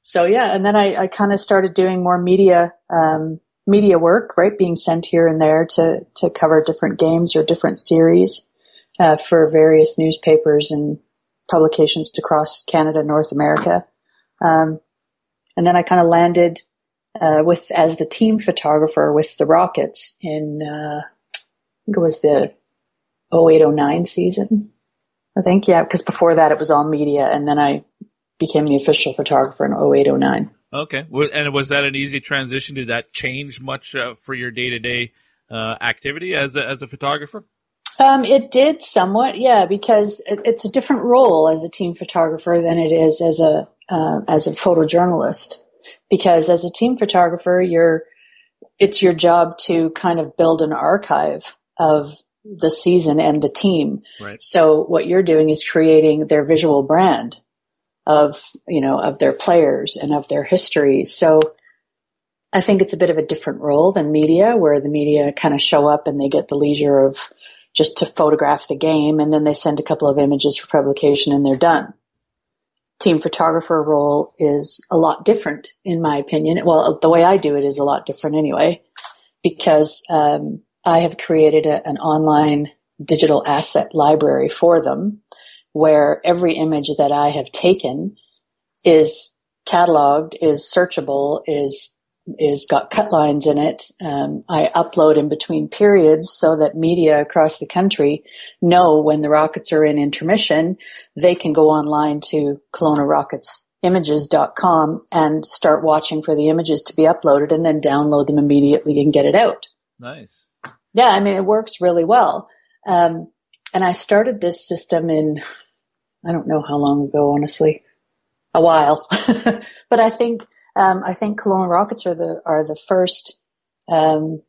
So yeah, and then I, I kind of started doing more media, um, media work, right? Being sent here and there to, to cover different games or different series, uh, for various newspapers and publications across Canada, North America. Um, and then I kind of landed, uh, with, as the team photographer with the Rockets in, uh, I think it was the 0809 season. I think, yeah, because before that it was all media and then I became the official photographer in 0809. Okay. And was that an easy transition? Did that change much uh, for your day to day activity as a, as a photographer? Um, it did somewhat, yeah, because it, it's a different role as a team photographer than it is as a uh, as a photojournalist. Because as a team photographer, you're it's your job to kind of build an archive of the season and the team. Right. So what you're doing is creating their visual brand of, you know, of their players and of their history. So I think it's a bit of a different role than media where the media kind of show up and they get the leisure of just to photograph the game and then they send a couple of images for publication and they're done. Team photographer role is a lot different in my opinion. Well, the way I do it is a lot different anyway, because, um, I have created a, an online digital asset library for them where every image that I have taken is cataloged, is searchable, is is got cut lines in it. Um, I upload in between periods so that media across the country know when the Rockets are in intermission, they can go online to Kelowna Rockets images.com and start watching for the images to be uploaded and then download them immediately and get it out. Nice. Yeah, I mean, it works really well. Um, and I started this system in, I don't know how long ago, honestly, a while, but I think, um, I think Kelowna Rockets are the, are the first, um,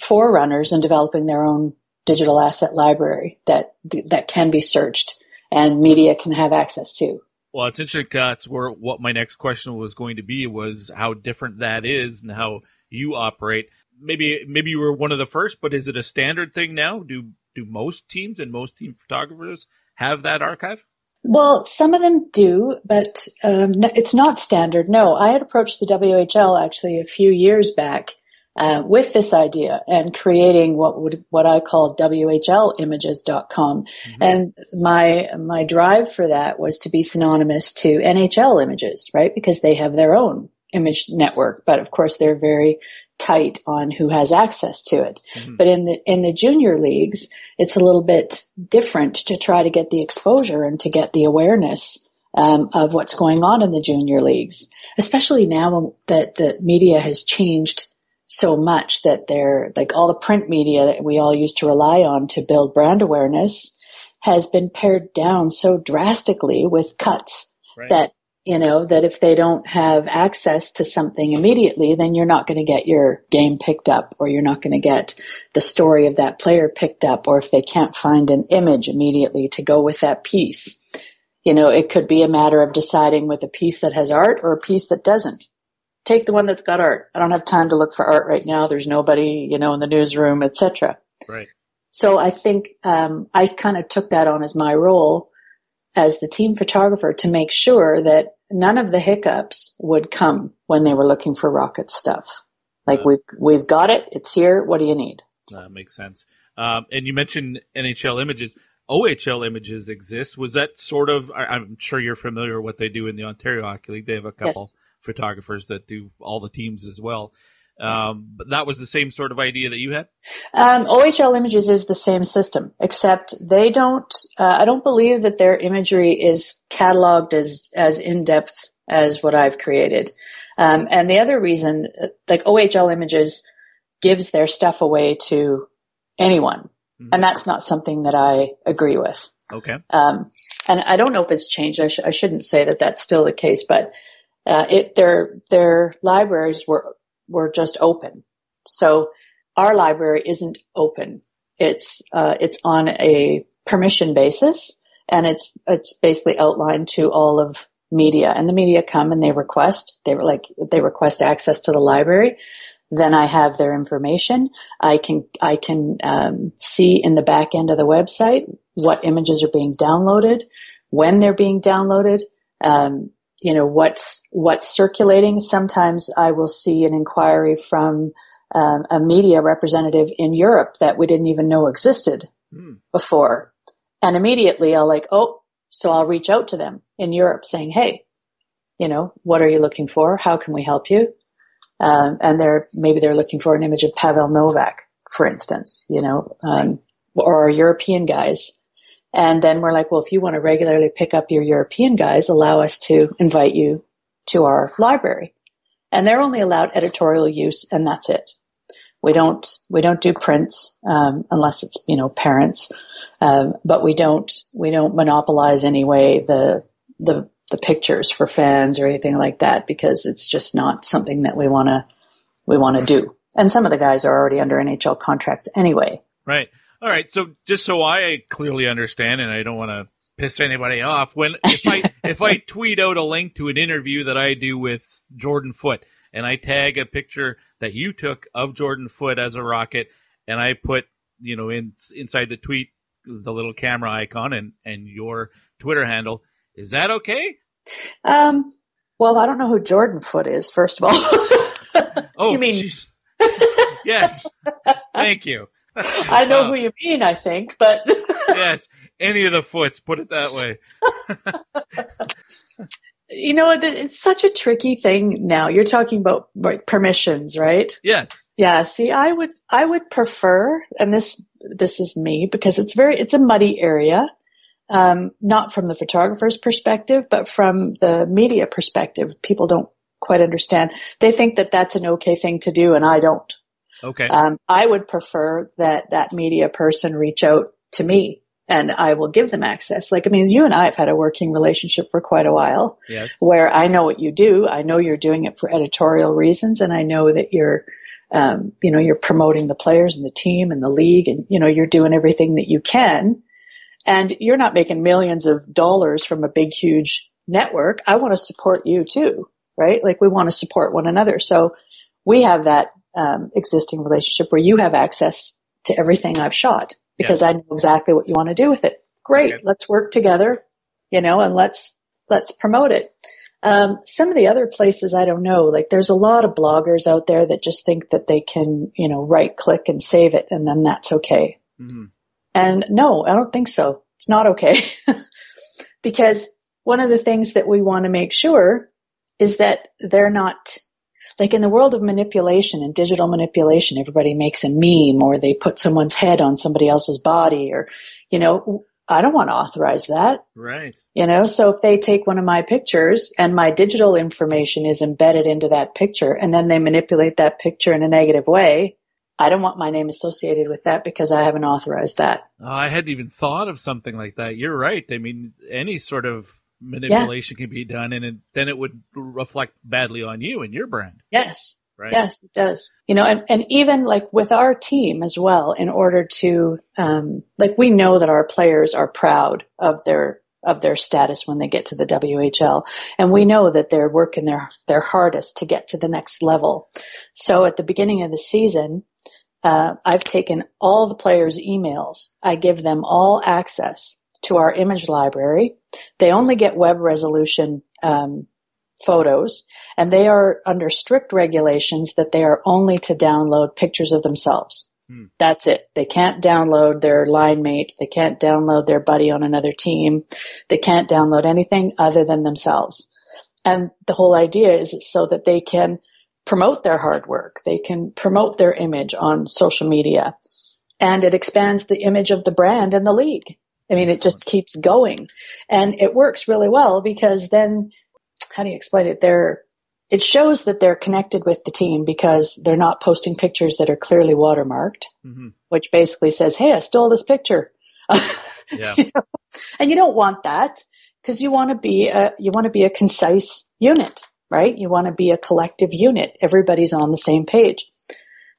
forerunners in developing their own digital asset library that, that can be searched and media can have access to. Well, it's interesting. That's where what my next question was going to be was how different that is and how you operate. Maybe maybe you were one of the first, but is it a standard thing now? Do do most teams and most team photographers have that archive? Well, some of them do, but um, it's not standard. No, I had approached the WHL actually a few years back uh, with this idea and creating what would what I call WHLimages.com. Mm-hmm. And my my drive for that was to be synonymous to NHL images, right? Because they have their own image network, but of course they're very tight on who has access to it. Mm-hmm. But in the in the junior leagues, it's a little bit different to try to get the exposure and to get the awareness um, of what's going on in the junior leagues, especially now that the media has changed so much that they're like all the print media that we all used to rely on to build brand awareness has been pared down so drastically with cuts right. that you know, that if they don't have access to something immediately, then you're not going to get your game picked up or you're not going to get the story of that player picked up or if they can't find an image immediately to go with that piece. You know, it could be a matter of deciding with a piece that has art or a piece that doesn't. Take the one that's got art. I don't have time to look for art right now. There's nobody, you know, in the newsroom, etc. Right. So I think um, I kind of took that on as my role as the team photographer to make sure that none of the hiccups would come when they were looking for rocket stuff. Like uh, we've, we've got it. It's here. What do you need? That makes sense. Um, and you mentioned NHL images. OHL images exist. Was that sort of, I'm sure you're familiar with what they do in the Ontario Hockey League. They have a couple yes. photographers that do all the teams as well. Um, but that was the same sort of idea that you had. Um, OHL Images is the same system, except they don't. Uh, I don't believe that their imagery is cataloged as as in depth as what I've created. Um, and the other reason, like OHL Images, gives their stuff away to anyone, mm-hmm. and that's not something that I agree with. Okay. Um, and I don't know if it's changed. I, sh- I shouldn't say that that's still the case, but uh, it their their libraries were were just open. So our library isn't open. It's uh, it's on a permission basis, and it's it's basically outlined to all of media. And the media come and they request they were like they request access to the library. Then I have their information. I can I can um, see in the back end of the website what images are being downloaded, when they're being downloaded. Um, you know what's what's circulating. Sometimes I will see an inquiry from um, a media representative in Europe that we didn't even know existed Hmm. before, and immediately I'll like, oh, so I'll reach out to them in Europe saying, hey, you know, what are you looking for? How can we help you? Um, and they're maybe they're looking for an image of Pavel Novak, for instance, you know, um, or European guys. And then we're like, well, if you want to regularly pick up your European guys, allow us to invite you to our library. And they're only allowed editorial use, and that's it. We don't we don't do prints um, unless it's you know parents, um, but we don't we don't monopolize anyway the the the pictures for fans or anything like that because it's just not something that we want to we want to do. And some of the guys are already under NHL contracts anyway. Right. All right. So just so I clearly understand, and I don't want to piss anybody off, when if I if I tweet out a link to an interview that I do with Jordan Foote, and I tag a picture that you took of Jordan Foote as a rocket, and I put you know in inside the tweet the little camera icon and and your Twitter handle, is that okay? Um, well, I don't know who Jordan Foote is. First of all, Oh, you mean yes. Thank you. I know who you mean. I think, but yes, any of the foots, put it that way. you know, it- it's such a tricky thing now. You're talking about like, permissions, right? Yes. Yeah. See, I would, I would prefer, and this, this is me because it's very, it's a muddy area. Um, not from the photographer's perspective, but from the media perspective. People don't quite understand. They think that that's an okay thing to do, and I don't. Okay. Um, I would prefer that that media person reach out to me and I will give them access. Like, I mean, you and I have had a working relationship for quite a while Yes. where I know what you do. I know you're doing it for editorial reasons and I know that you're, um, you know, you're promoting the players and the team and the league and, you know, you're doing everything that you can and you're not making millions of dollars from a big, huge network. I want to support you too, right? Like we want to support one another. So we have that um, existing relationship where you have access to everything I've shot because I know exactly what you want to do with it. Great. Let's work together, you know, and let's, let's promote it. Um, some of the other places I don't know, like there's a lot of bloggers out there that just think that they can, you know, right click and save it and then that's okay. Mm-hmm. And no, I don't think so. It's not okay. because one of the things that we want to make sure is that they're not like in the world of manipulation and digital manipulation, everybody makes a meme or they put someone's head on somebody else's body or, you know, I don't want to authorize that. Right. You know, so if they take one of my pictures and my digital information is embedded into that picture and then they manipulate that picture in a negative way, I don't want my name associated with that because I haven't authorized that. Oh, I hadn't even thought of something like that. You're right. I mean, any sort of manipulation can be done, and it, then it would reflect badly on you and your brand. Yes. Right. Yes, it does. You know, and, and even like with our team as well, in order to, um, like we know that our players are proud of their, of their status when they get to the WHL. And we know that they're working their, their hardest to get to the next level. So at the beginning of the season, uh, I've taken all the players' emails. I give them all access to our image library. They only get web resolution, um, photos and they are under strict regulations that they are only to download pictures of themselves. Hmm. That's it. They can't download their line mate. They can't download their buddy on another team. They can't download anything other than themselves. And the whole idea is so that they can promote their hard work. They can promote their image on social media and it expands the image of the brand and the league. I mean, it just keeps going and it works really well because then how do you explain it? They're, it shows that they're connected with the team because they're not posting pictures that are clearly watermarked, Mm-hmm. which basically says, Hey, I stole this picture. Yeah. You know? And you don't want that because you want to be a, you want to be a concise unit, right? You want to be a collective unit. Everybody's on the same page.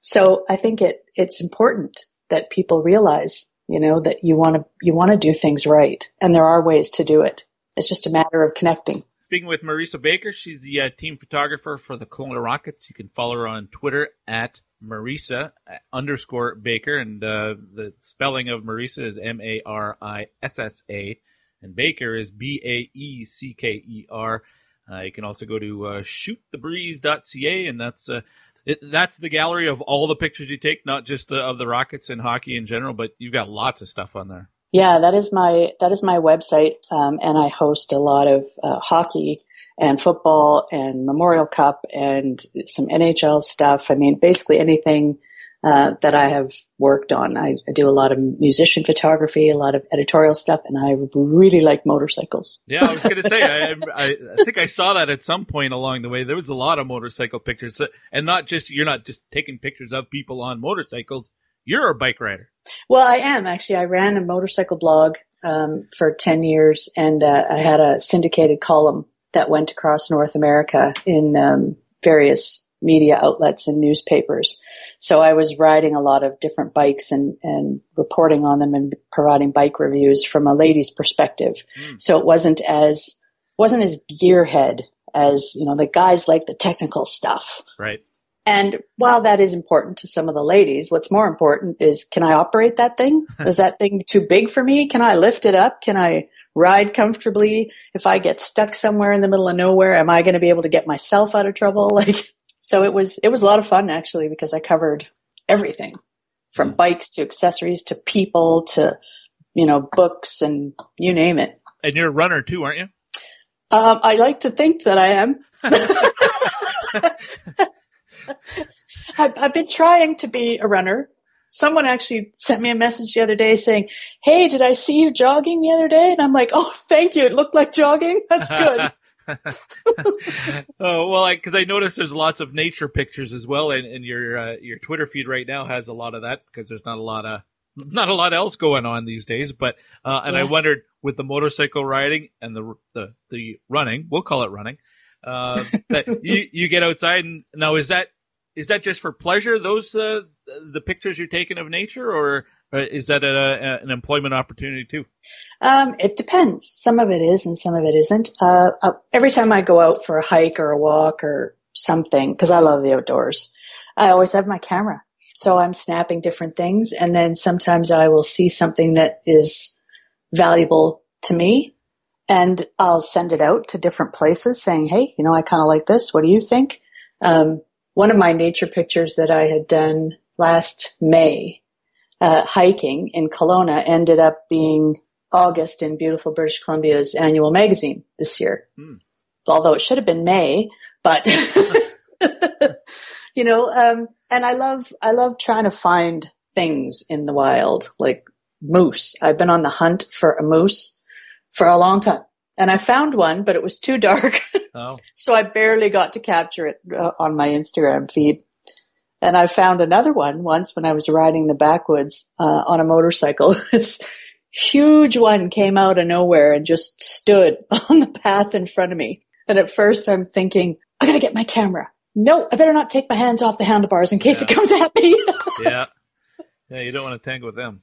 So I think it, it's important that people realize, you know, that you want to, you want to do things right. And there are ways to do it. It's just a matter of connecting. Speaking with Marissa Baecker, she's the uh, team photographer for the Kelowna Rockets. You can follow her on Twitter at Marissa underscore Baecker, and uh, the spelling of Marissa is M A R I S S A, and Baecker is B A E C K E R. Uh, you can also go to uh, shootthebreeze.ca, and that's uh, it, that's the gallery of all the pictures you take, not just uh, of the Rockets and hockey in general, but you've got lots of stuff on there. Yeah, that is my that is my website, um, and I host a lot of uh, hockey and football and Memorial Cup and some NHL stuff. I mean, basically anything uh, that I have worked on. I, I, do a lot of musician photography, a lot of editorial stuff, and I really like motorcycles. Yeah, I was going to say, I, I, I, think I saw that at some point along the way. There was a lot of motorcycle pictures, and not just you're not just taking pictures of people on motorcycles. You're a bike rider. Well, I am actually. I ran a motorcycle blog um, for ten years, and uh, I had a syndicated column that went across North America in um, various media outlets and newspapers. So I was riding a lot of different bikes and, and reporting on them and providing bike reviews from a lady's perspective. Mm. So it wasn't as wasn't as gearhead as you know the guys like the technical stuff. Right. And while that is important to some of the ladies, what's more important is can I operate that thing? is that thing too big for me? Can I lift it up? Can I ride comfortably? If I get stuck somewhere in the middle of nowhere, am I going to be able to get myself out of trouble? Like, so it was, it was a lot of fun actually because I covered everything from bikes to accessories to people to, you know, books and you name it. And you're a runner too, aren't you? Um, I like to think that I am. I've, I've been trying to be a runner. Someone actually sent me a message the other day saying, Hey, did I see you jogging the other day? And I'm like, Oh, thank you. It looked like jogging. That's good. oh well, because I, I, noticed there's lots of nature pictures as well, and, and your uh, your Twitter feed right now has a lot of that because there's not a lot of not a lot else going on these days. But uh, and yeah. I wondered with the motorcycle riding and the the the running, we'll call it running, uh, that you you get outside and now is that is that just for pleasure? Those uh, the pictures you're taking of nature, or is that a, a, an employment opportunity too? Um, it depends. Some of it is, and some of it isn't. Uh, uh, every time I go out for a hike or a walk or something, because I love the outdoors, I always have my camera. So I'm snapping different things, and then sometimes I will see something that is valuable to me, and I'll send it out to different places, saying, "Hey, you know, I kind of like this. What do you think?" Um, one of my nature pictures that I had done last May, uh, hiking in Kelowna ended up being August in beautiful British Columbia's annual magazine this year. Hmm. Although it should have been May, but you know, um, and I love, I love trying to find things in the wild, like moose. I've been on the hunt for a moose for a long time and I found one, but it was too dark. Oh. so I barely got to capture it uh, on my Instagram feed. And I found another one once when I was riding the backwoods uh, on a motorcycle. this huge one came out of nowhere and just stood on the path in front of me. And at first I'm thinking, I gotta get my camera. No, I better not take my hands off the handlebars in case yeah. it comes at me. yeah. Yeah, you don't want to tangle with them.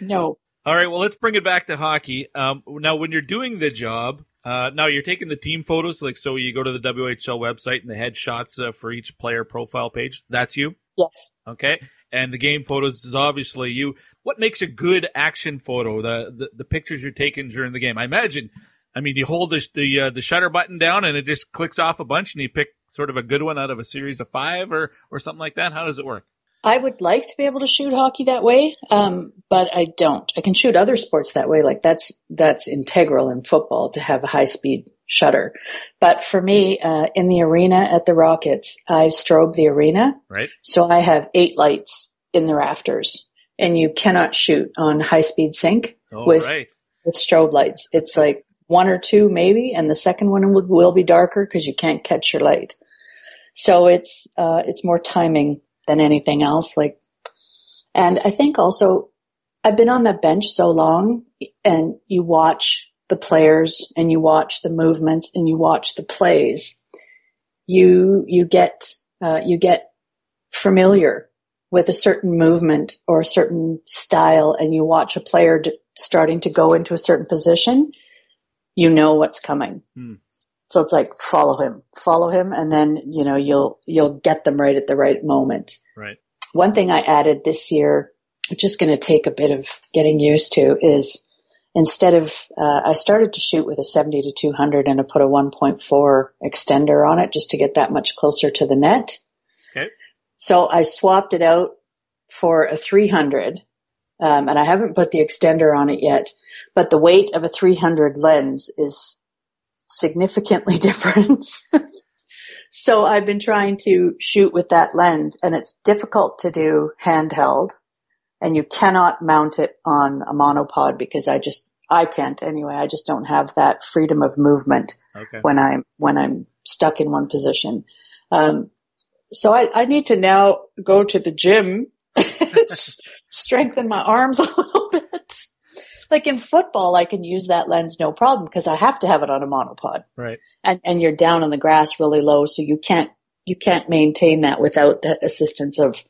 No. All right, well, let's bring it back to hockey. Um, now, when you're doing the job, uh, now you're taking the team photos, like so you go to the WHL website and the headshots uh, for each player profile page. That's you. Yes. Okay. And the game photos is obviously you. What makes a good action photo? The the, the pictures you're taking during the game. I imagine. I mean, you hold the the, uh, the shutter button down and it just clicks off a bunch, and you pick sort of a good one out of a series of five, or or something like that. How does it work? I would like to be able to shoot hockey that way, um, but I don't. I can shoot other sports that way. Like that's that's integral in football to have a high speed shutter. But for me, uh, in the arena at the Rockets, I strobe the arena. Right. So I have eight lights in the rafters, and you cannot shoot on high speed sync oh, with right. with strobe lights. It's like one or two maybe, and the second one will, will be darker because you can't catch your light. So it's uh, it's more timing than anything else. Like, and I think also I've been on the bench so long and you watch the players and you watch the movements and you watch the plays. You, you get, uh, you get familiar with a certain movement or a certain style and you watch a player d- starting to go into a certain position, you know what's coming. Hmm. So it's like follow him, follow him, and then you know you'll you'll get them right at the right moment. Right. One thing I added this year, which is going to take a bit of getting used to, is instead of uh, I started to shoot with a 70 to 200 and I put a 1.4 extender on it just to get that much closer to the net. Okay. So I swapped it out for a 300, um, and I haven't put the extender on it yet. But the weight of a 300 lens is significantly different. so I've been trying to shoot with that lens, and it's difficult to do handheld, and you cannot mount it on a monopod because I just I can't anyway. I just don't have that freedom of movement Okay. when I'm when I'm stuck in one position. Um, so I, I need to now go to the gym, strengthen my arms a little. Like in football, I can use that lens no problem because I have to have it on a monopod, Right. and and you're down on the grass really low, so you can't you can't maintain that without the assistance of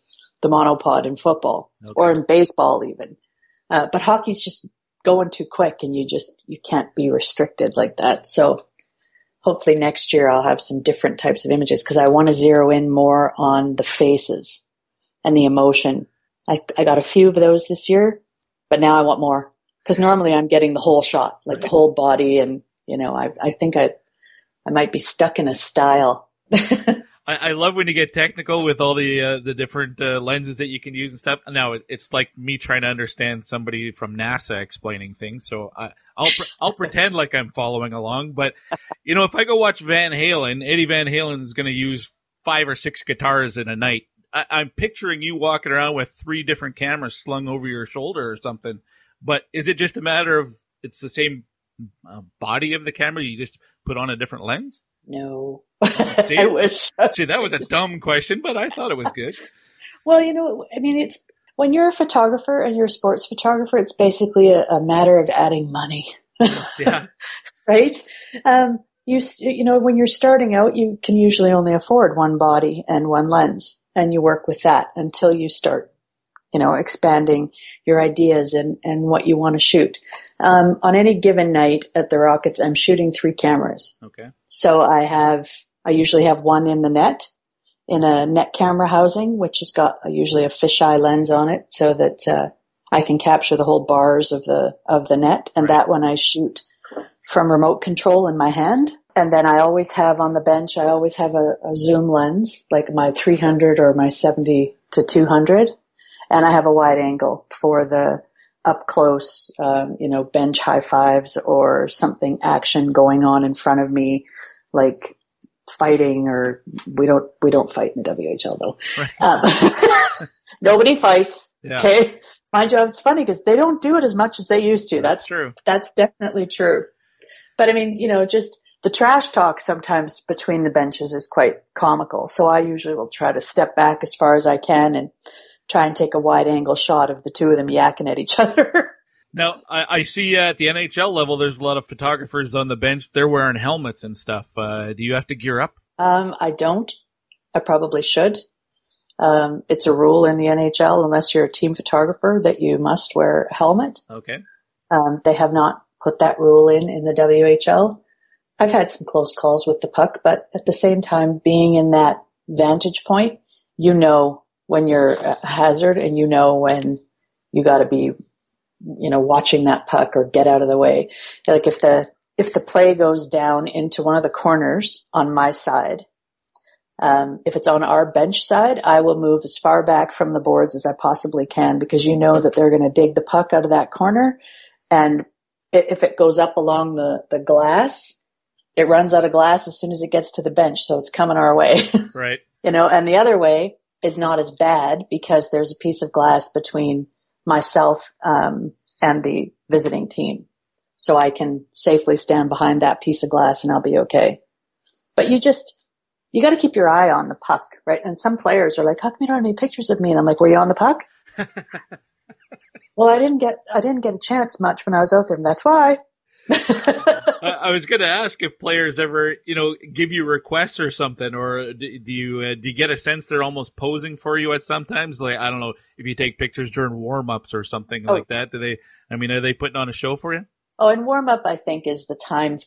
the monopod in football or in baseball even. Uh, but hockey's just going too quick, and you just you can't be restricted like that. So hopefully next year I'll have some different types of images because I want to zero in more on the faces and the emotion. I, I got a few of those this year, but now I want more because normally I'm getting the whole shot, like the whole body. And, you know, I, I think I, I might be stuck in a style. I, I love when you get technical with all the uh, the different uh, lenses that you can use and stuff. Now it, it's like me trying to understand somebody from NASA explaining things. So I, I'll pre- I'll pretend like I'm following along. But you know, if I go watch Van Halen, Eddie Van Halen is going to use five or six guitars in a night. I, I'm picturing you walking around with three different cameras slung over your shoulder or something. But is it just a matter of it's the same uh, body of the camera? You just put on a different lens? No. See, I wish. see, that was a dumb question, but I thought it was good. Well, you know, I mean, it's when you're a photographer and you're a sports photographer, it's basically a, a matter of adding money, Yeah. right? Um, you, you know, when you're starting out, you can usually only afford one body and one lens and you work with that until you start, you know, expanding your ideas and, and what you want to shoot. Um, on any given night at the Rockets, I'm shooting three cameras. Okay. So I have, I usually have one in the net, in a net camera housing, which has got usually a fisheye lens on it so that, uh, I can capture the whole bars of the, of the net. And that one I shoot from remote control in my hand. And then I always have on the bench, I always have a, a zoom lens, like my 300 or my 70 to 200. And I have a wide angle for the up close, um, you know, bench high fives or something action going on in front of me, like fighting or we don't, we don't fight in the WHL though. Um, nobody fights. Yeah. Okay. My job's funny because they don't do it as much as they used to. That's, true. That's definitely true. But I mean, you know, just the trash talk sometimes between the benches is quite comical. So I usually will try to step back as far as I can and try and take a wide angle shot of the two of them yakking at each other. Now, I, I see uh, at the NHL level, there's a lot of photographers on the bench. They're wearing helmets and stuff. Uh, do you have to gear up? Um, I don't. I probably should. Um, it's a rule in the NHL unless you're a team photographer that you must wear a helmet. Okay. Um, they have not put that rule in in the WHL. I've had some close calls with the puck, but at the same time, being in that vantage point, you know when you're a hazard and you know when you got to be, you know, watching that puck or get out of the way. Like if the if the play goes down into one of the corners on my side, um, if it's on our bench side, I will move as far back from the boards as I possibly can because you know that they're going to dig the puck out of that corner. And if it goes up along the, the glass, it runs out of glass as soon as it gets to the bench. So it's coming our way, Right. you know, and the other way is not as bad because there's a piece of glass between myself, um, and the visiting team. So I can safely stand behind that piece of glass and I'll be okay. But you just, you got to keep your eye on the puck, right? And some players are like, "How come you don't have any pictures of me?" And I'm like, "Were you on the puck?" well, I didn't get I didn't get a chance much when I was out there, and that's why. I was going to ask if players ever, you know, give you requests or something, or do you uh, do you get a sense they're almost posing for you at sometimes? Like I don't know if you take pictures during warm ups or something oh. like that. Do they? I mean, are they putting on a show for you? Oh, and warm up, I think, is the time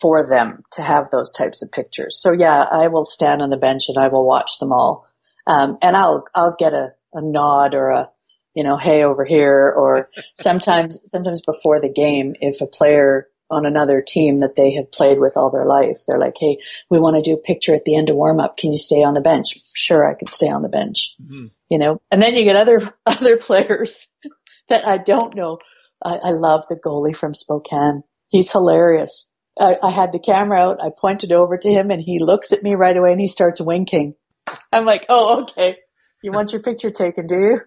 for them to have those types of pictures. So yeah, I will stand on the bench and I will watch them all, um, and I'll I'll get a, a nod or a you know, hey over here, or sometimes sometimes before the game, if a player on another team that they have played with all their life. They're like, Hey, we want to do a picture at the end of warm up. Can you stay on the bench? Sure. I could stay on the bench, mm-hmm. you know, and then you get other, other players that I don't know. I, I love the goalie from Spokane. He's hilarious. I, I had the camera out. I pointed over to him and he looks at me right away and he starts winking. I'm like, Oh, okay. You want your picture taken, do you?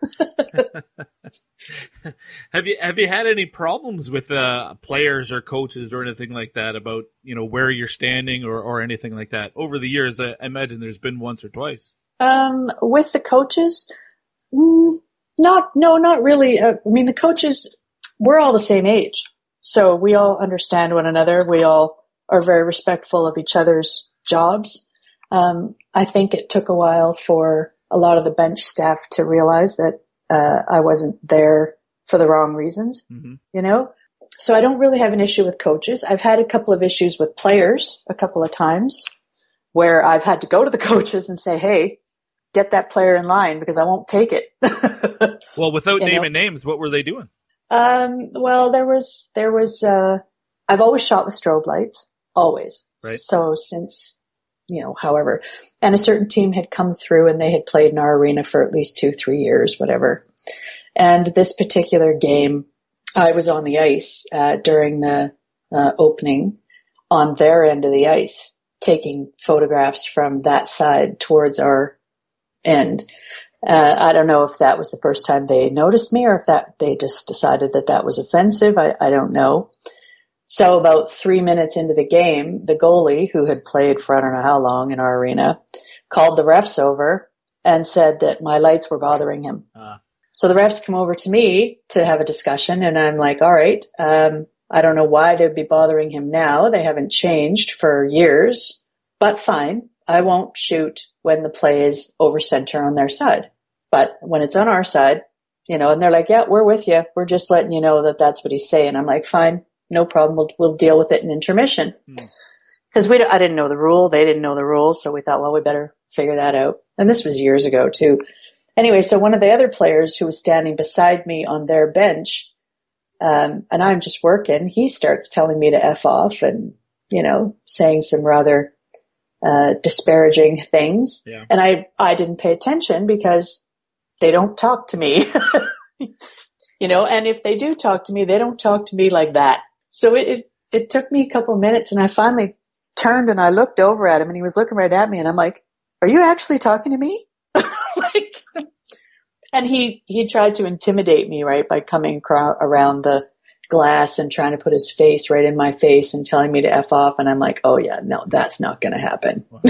have you have you had any problems with uh, players or coaches or anything like that about you know where you're standing or, or anything like that over the years? I, I imagine there's been once or twice. Um, with the coaches, mm, not no, not really. Uh, I mean, the coaches we're all the same age, so we all understand one another. We all are very respectful of each other's jobs. Um, I think it took a while for a lot of the bench staff to realize that uh, I wasn't there for the wrong reasons, mm-hmm. you know? So I don't really have an issue with coaches. I've had a couple of issues with players a couple of times where I've had to go to the coaches and say, hey, get that player in line because I won't take it. well, without naming know? names, what were they doing? Um, well, there was, there was, uh, I've always shot with strobe lights, always. Right. So since you know, however. And a certain team had come through and they had played in our arena for at least two, three years, whatever. And this particular game, I was on the ice uh, during the uh, opening on their end of the ice, taking photographs from that side towards our end. Uh, I don't know if that was the first time they noticed me or if that they just decided that that was offensive. I, I don't know. So about three minutes into the game, the goalie, who had played for I don't know how long in our arena, called the refs over and said that my lights were bothering him. Uh. So the refs come over to me to have a discussion and I'm like, all right, um, I don't know why they'd be bothering him now. They haven't changed for years, but fine. I won't shoot when the play is over center on their side. But when it's on our side, you know, and they're like, yeah, we're with you. We're just letting you know that that's what he's saying. I'm like, fine no problem. We'll, we'll deal with it in intermission. Because mm. we, I didn't know the rule. They didn't know the rule. So we thought, well, we better figure that out. And this was years ago too. Anyway, so one of the other players who was standing beside me on their bench, um, and I'm just working, he starts telling me to F off and, you know, saying some rather, uh, disparaging things. Yeah. And I, I didn't pay attention because they don't talk to me. you know, and if they do talk to me, they don't talk to me like that. So it, it, it took me a couple of minutes and I finally turned and I looked over at him and he was looking right at me and I'm like, are you actually talking to me? like, and he, he tried to intimidate me, right, by coming cr- around the glass and trying to put his face right in my face and telling me to F off. And I'm like, oh yeah, no, that's not going to happen. Wow.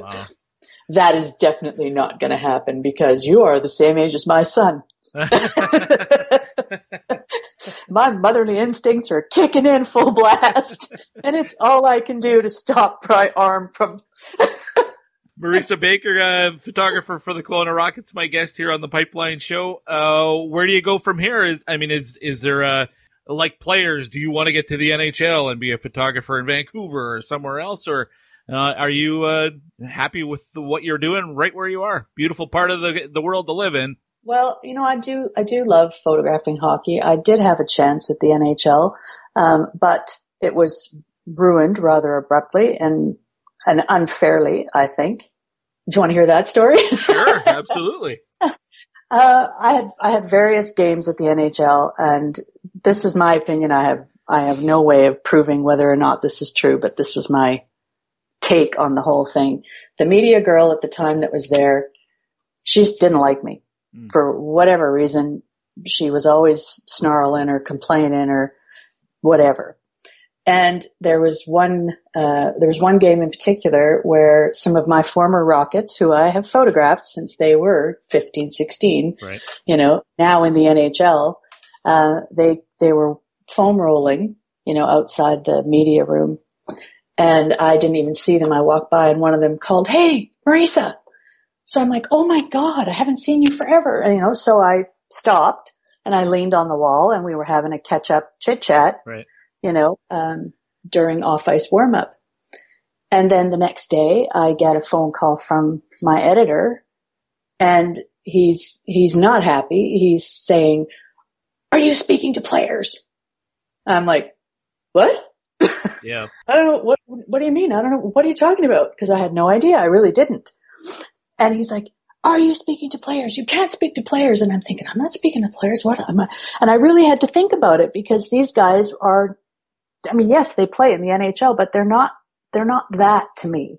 wow. that is definitely not going to happen because you are the same age as my son. My motherly instincts are kicking in full blast, and it's all I can do to stop my arm from. Marissa Baecker, uh, photographer for the Kelowna Rockets, my guest here on the Pipeline Show. Uh, where do you go from here? Is I mean, is is there a like players? Do you want to get to the NHL and be a photographer in Vancouver or somewhere else, or uh, are you uh, happy with the, what you're doing right where you are? Beautiful part of the the world to live in. Well, you know, I do, I do love photographing hockey. I did have a chance at the NHL, um, but it was ruined rather abruptly and, and unfairly, I think. Do you want to hear that story? Sure, absolutely. uh, I had, I had various games at the NHL and this is my opinion. I have, I have no way of proving whether or not this is true, but this was my take on the whole thing. The media girl at the time that was there, she just didn't like me mm. for whatever reason, she was always snarling or complaining or whatever. And there was one, uh, there was one game in particular where some of my former Rockets, who I have photographed since they were 15, 16, right. you know, now in the NHL, uh, they, they were foam rolling you know, outside the media room. And I didn't even see them. I walked by and one of them called, Hey, Marissa. So I'm like, Oh my God, I haven't seen you forever. And, you know, so I stopped and I leaned on the wall and we were having a catch up chit chat, right. you know, um, during off ice warm up. And then the next day I get a phone call from my editor and he's, he's not happy. He's saying, are you speaking to players? I'm like, what? Yeah. I don't know. What, what do you mean? I don't know. What are you talking about? Cause I had no idea. I really didn't. And he's like, are you speaking to players? You can't speak to players. And I'm thinking, I'm not speaking to players. What am I? And I really had to think about it because these guys are, I mean, yes, they play in the NHL, but they're not, they're not that to me.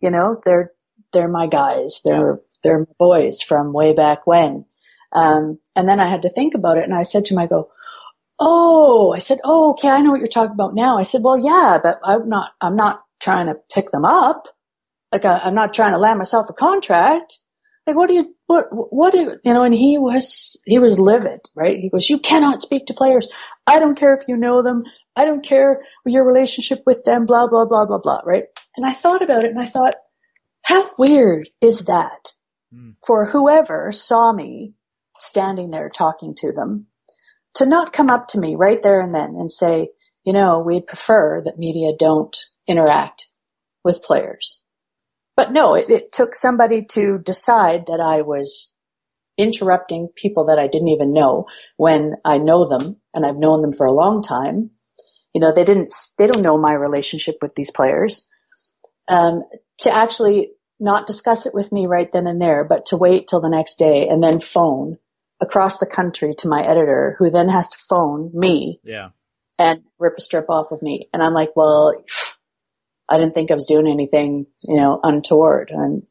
You know, they're, they're my guys. They're, they're my boys from way back when. Um, and then I had to think about it and I said to him, I go, Oh, I said, Oh, okay. I know what you're talking about now. I said, well, yeah, but I'm not, I'm not trying to pick them up. Like I, I'm not trying to land myself a contract. Like, what do you, what, what do you, you know, and he was, he was livid, right? He goes, you cannot speak to players. I don't care if you know them. I don't care your relationship with them, blah, blah, blah, blah, blah, right? And I thought about it and I thought, how weird is that mm. for whoever saw me standing there talking to them to not come up to me right there and then and say, you know, we'd prefer that media don't interact with players. But no, it, it took somebody to decide that I was interrupting people that I didn't even know when I know them and I've known them for a long time. You know, they didn't, they don't know my relationship with these players. Um, to actually not discuss it with me right then and there, but to wait till the next day and then phone across the country to my editor who then has to phone me. Yeah. And rip a strip off of me. And I'm like, well, I didn't think I was doing anything, you know, untoward. And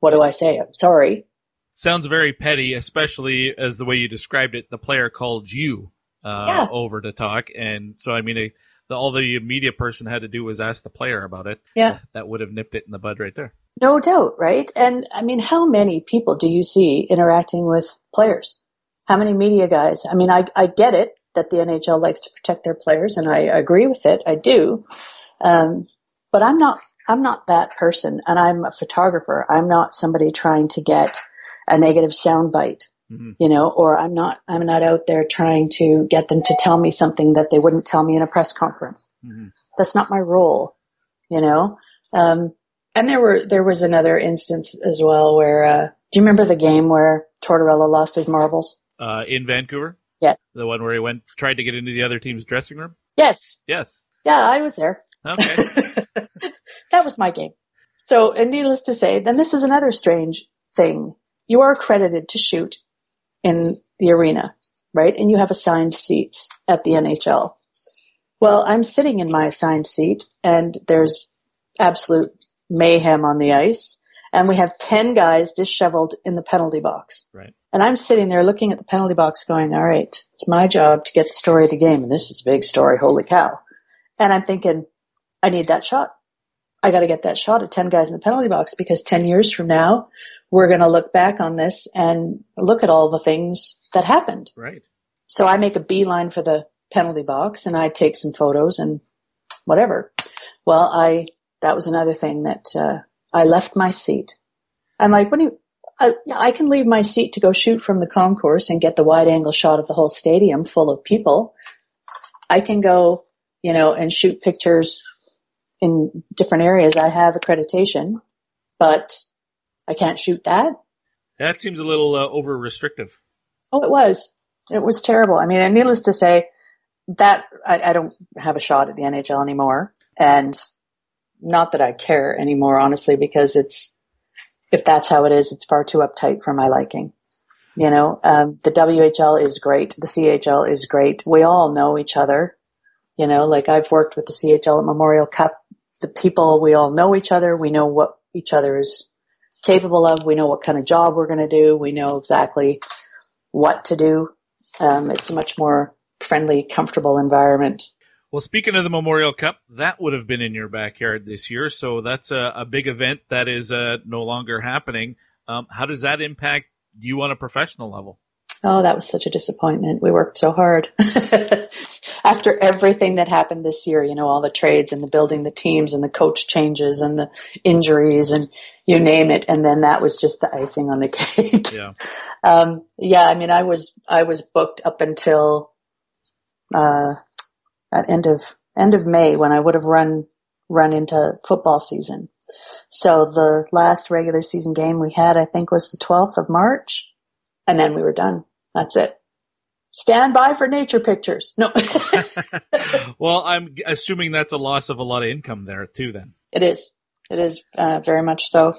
what do I say? I'm sorry. Sounds very petty, especially as the way you described it. The player called you uh, yeah. over to talk, and so I mean, it, the, all the media person had to do was ask the player about it. Yeah, that would have nipped it in the bud right there. No doubt, right? And I mean, how many people do you see interacting with players? How many media guys? I mean, I I get it that the NHL likes to protect their players, and I agree with it. I do. Um, but I'm not, I'm not that person and I'm a photographer. I'm not somebody trying to get a negative soundbite, mm-hmm. you know, or I'm not, I'm not out there trying to get them to tell me something that they wouldn't tell me in a press conference. Mm-hmm. That's not my role, you know? Um, and there were, there was another instance as well where, uh, do you remember the game where Tortorella lost his marbles? Uh, in Vancouver? Yes. The one where he went, tried to get into the other team's dressing room? Yes. Yes. Yeah, I was there. Okay. that was my game. So, and needless to say, then this is another strange thing. You are accredited to shoot in the arena, right? And you have assigned seats at the NHL. Well, I'm sitting in my assigned seat and there's absolute mayhem on the ice and we have 10 guys disheveled in the penalty box. Right. And I'm sitting there looking at the penalty box going, all right, it's my job to get the story of the game. And this is a big story. Holy cow. And I'm thinking, I need that shot. I got to get that shot at 10 guys in the penalty box because 10 years from now, we're going to look back on this and look at all the things that happened. Right. So I make a beeline for the penalty box and I take some photos and whatever. Well, I, that was another thing that, uh, I left my seat. I'm like, what do you, I, I can leave my seat to go shoot from the concourse and get the wide angle shot of the whole stadium full of people. I can go, you know, and shoot pictures in different areas. I have accreditation, but I can't shoot that. That seems a little uh, over restrictive. Oh, it was. It was terrible. I mean, and needless to say, that I, I don't have a shot at the NHL anymore, and not that I care anymore, honestly, because it's if that's how it is, it's far too uptight for my liking. You know, um, the WHL is great. The CHL is great. We all know each other. You know, like I've worked with the CHL at Memorial Cup. The people, we all know each other. We know what each other is capable of. We know what kind of job we're going to do. We know exactly what to do. Um, it's a much more friendly, comfortable environment. Well, speaking of the Memorial Cup, that would have been in your backyard this year, so that's a, a big event that is uh, no longer happening. Um, how does that impact you on a professional level? Oh, that was such a disappointment. We worked so hard. after everything that happened this year, you know, all the trades and the building the teams and the coach changes and the injuries and you name it. And then that was just the icing on the cake. Yeah. um, yeah, I mean, I was, I was booked up until, uh, at end of, end of May when I would have run, run into football season. So the last regular season game we had, I think was the 12th of March and then we were done. That's it. Stand by for nature pictures. No. well, I'm assuming that's a loss of a lot of income there too. Then it is. It is uh, very much so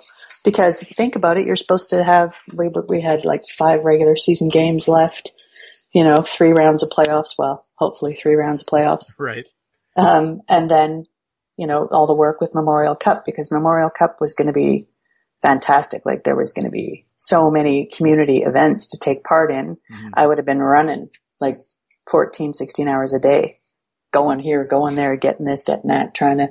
because if you think about it, you're supposed to have we we had like five regular season games left. You know, three rounds of playoffs. Well, hopefully three rounds of playoffs. Right. Um, and then you know all the work with Memorial Cup because Memorial Cup was going to be fantastic. Like there was going to be so many community events to take part in. Mm-hmm. I would have been running like 14, 16 hours a day, going here, going there, getting this, getting that, trying to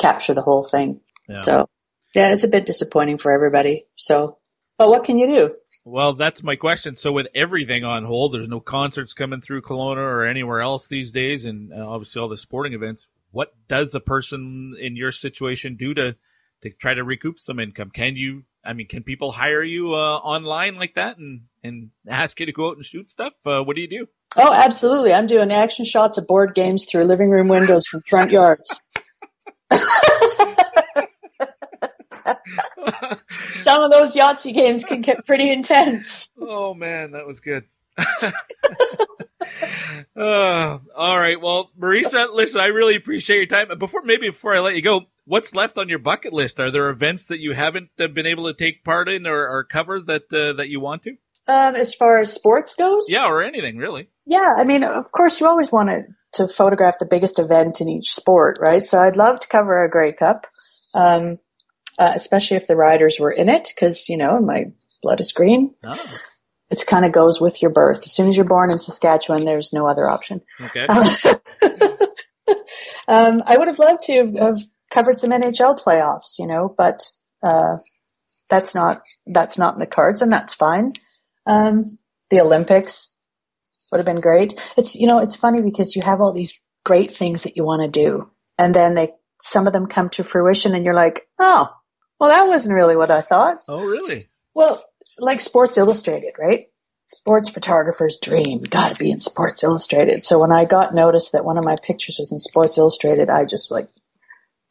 capture the whole thing. Yeah. So yeah, it's a bit disappointing for everybody. So, but what can you do? Well, that's my question. So with everything on hold, there's no concerts coming through Kelowna or anywhere else these days, and uh, obviously all the sporting events. What does a person in your situation do to to try to recoup some income. Can you? I mean, can people hire you uh, online like that and and ask you to go out and shoot stuff? Uh, what do you do? Oh, absolutely. I'm doing action shots of board games through living room windows from front yards. Some of those Yahtzee games can get pretty intense. Oh man, that was good. uh, all right. Well, Marissa, listen, I really appreciate your time. Before, maybe before I let you go, what's left on your bucket list? Are there events that you haven't uh, been able to take part in or, or cover that uh, that you want to? Um, as far as sports goes, yeah, or anything really. Yeah, I mean, of course, you always want to to photograph the biggest event in each sport, right? So I'd love to cover a Grey Cup, um, uh, especially if the riders were in it, because you know my blood is green. Oh it kind of goes with your birth. As soon as you're born in Saskatchewan, there's no other option. Okay. um, I would have loved to have, have, covered some NHL playoffs, you know, but uh, that's not that's not in the cards, and that's fine. Um, the Olympics would have been great. It's you know it's funny because you have all these great things that you want to do, and then they some of them come to fruition, and you're like, oh, well, that wasn't really what I thought. Oh, really? Well, like Sports Illustrated, right? Sports photographer's dream, gotta be in Sports Illustrated. So when I got notice that one of my pictures was in Sports Illustrated, I just like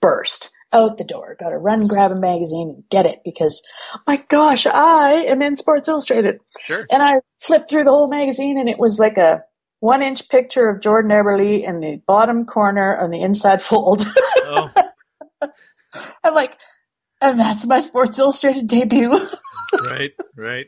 burst out the door, gotta run, grab a magazine and get it because, my gosh, I am in Sports Illustrated. Sure. And I flipped through the whole magazine and it was like a one inch picture of Jordan Eberle in the bottom corner on the inside fold. Oh. I'm like, and that's my Sports Illustrated debut right, right.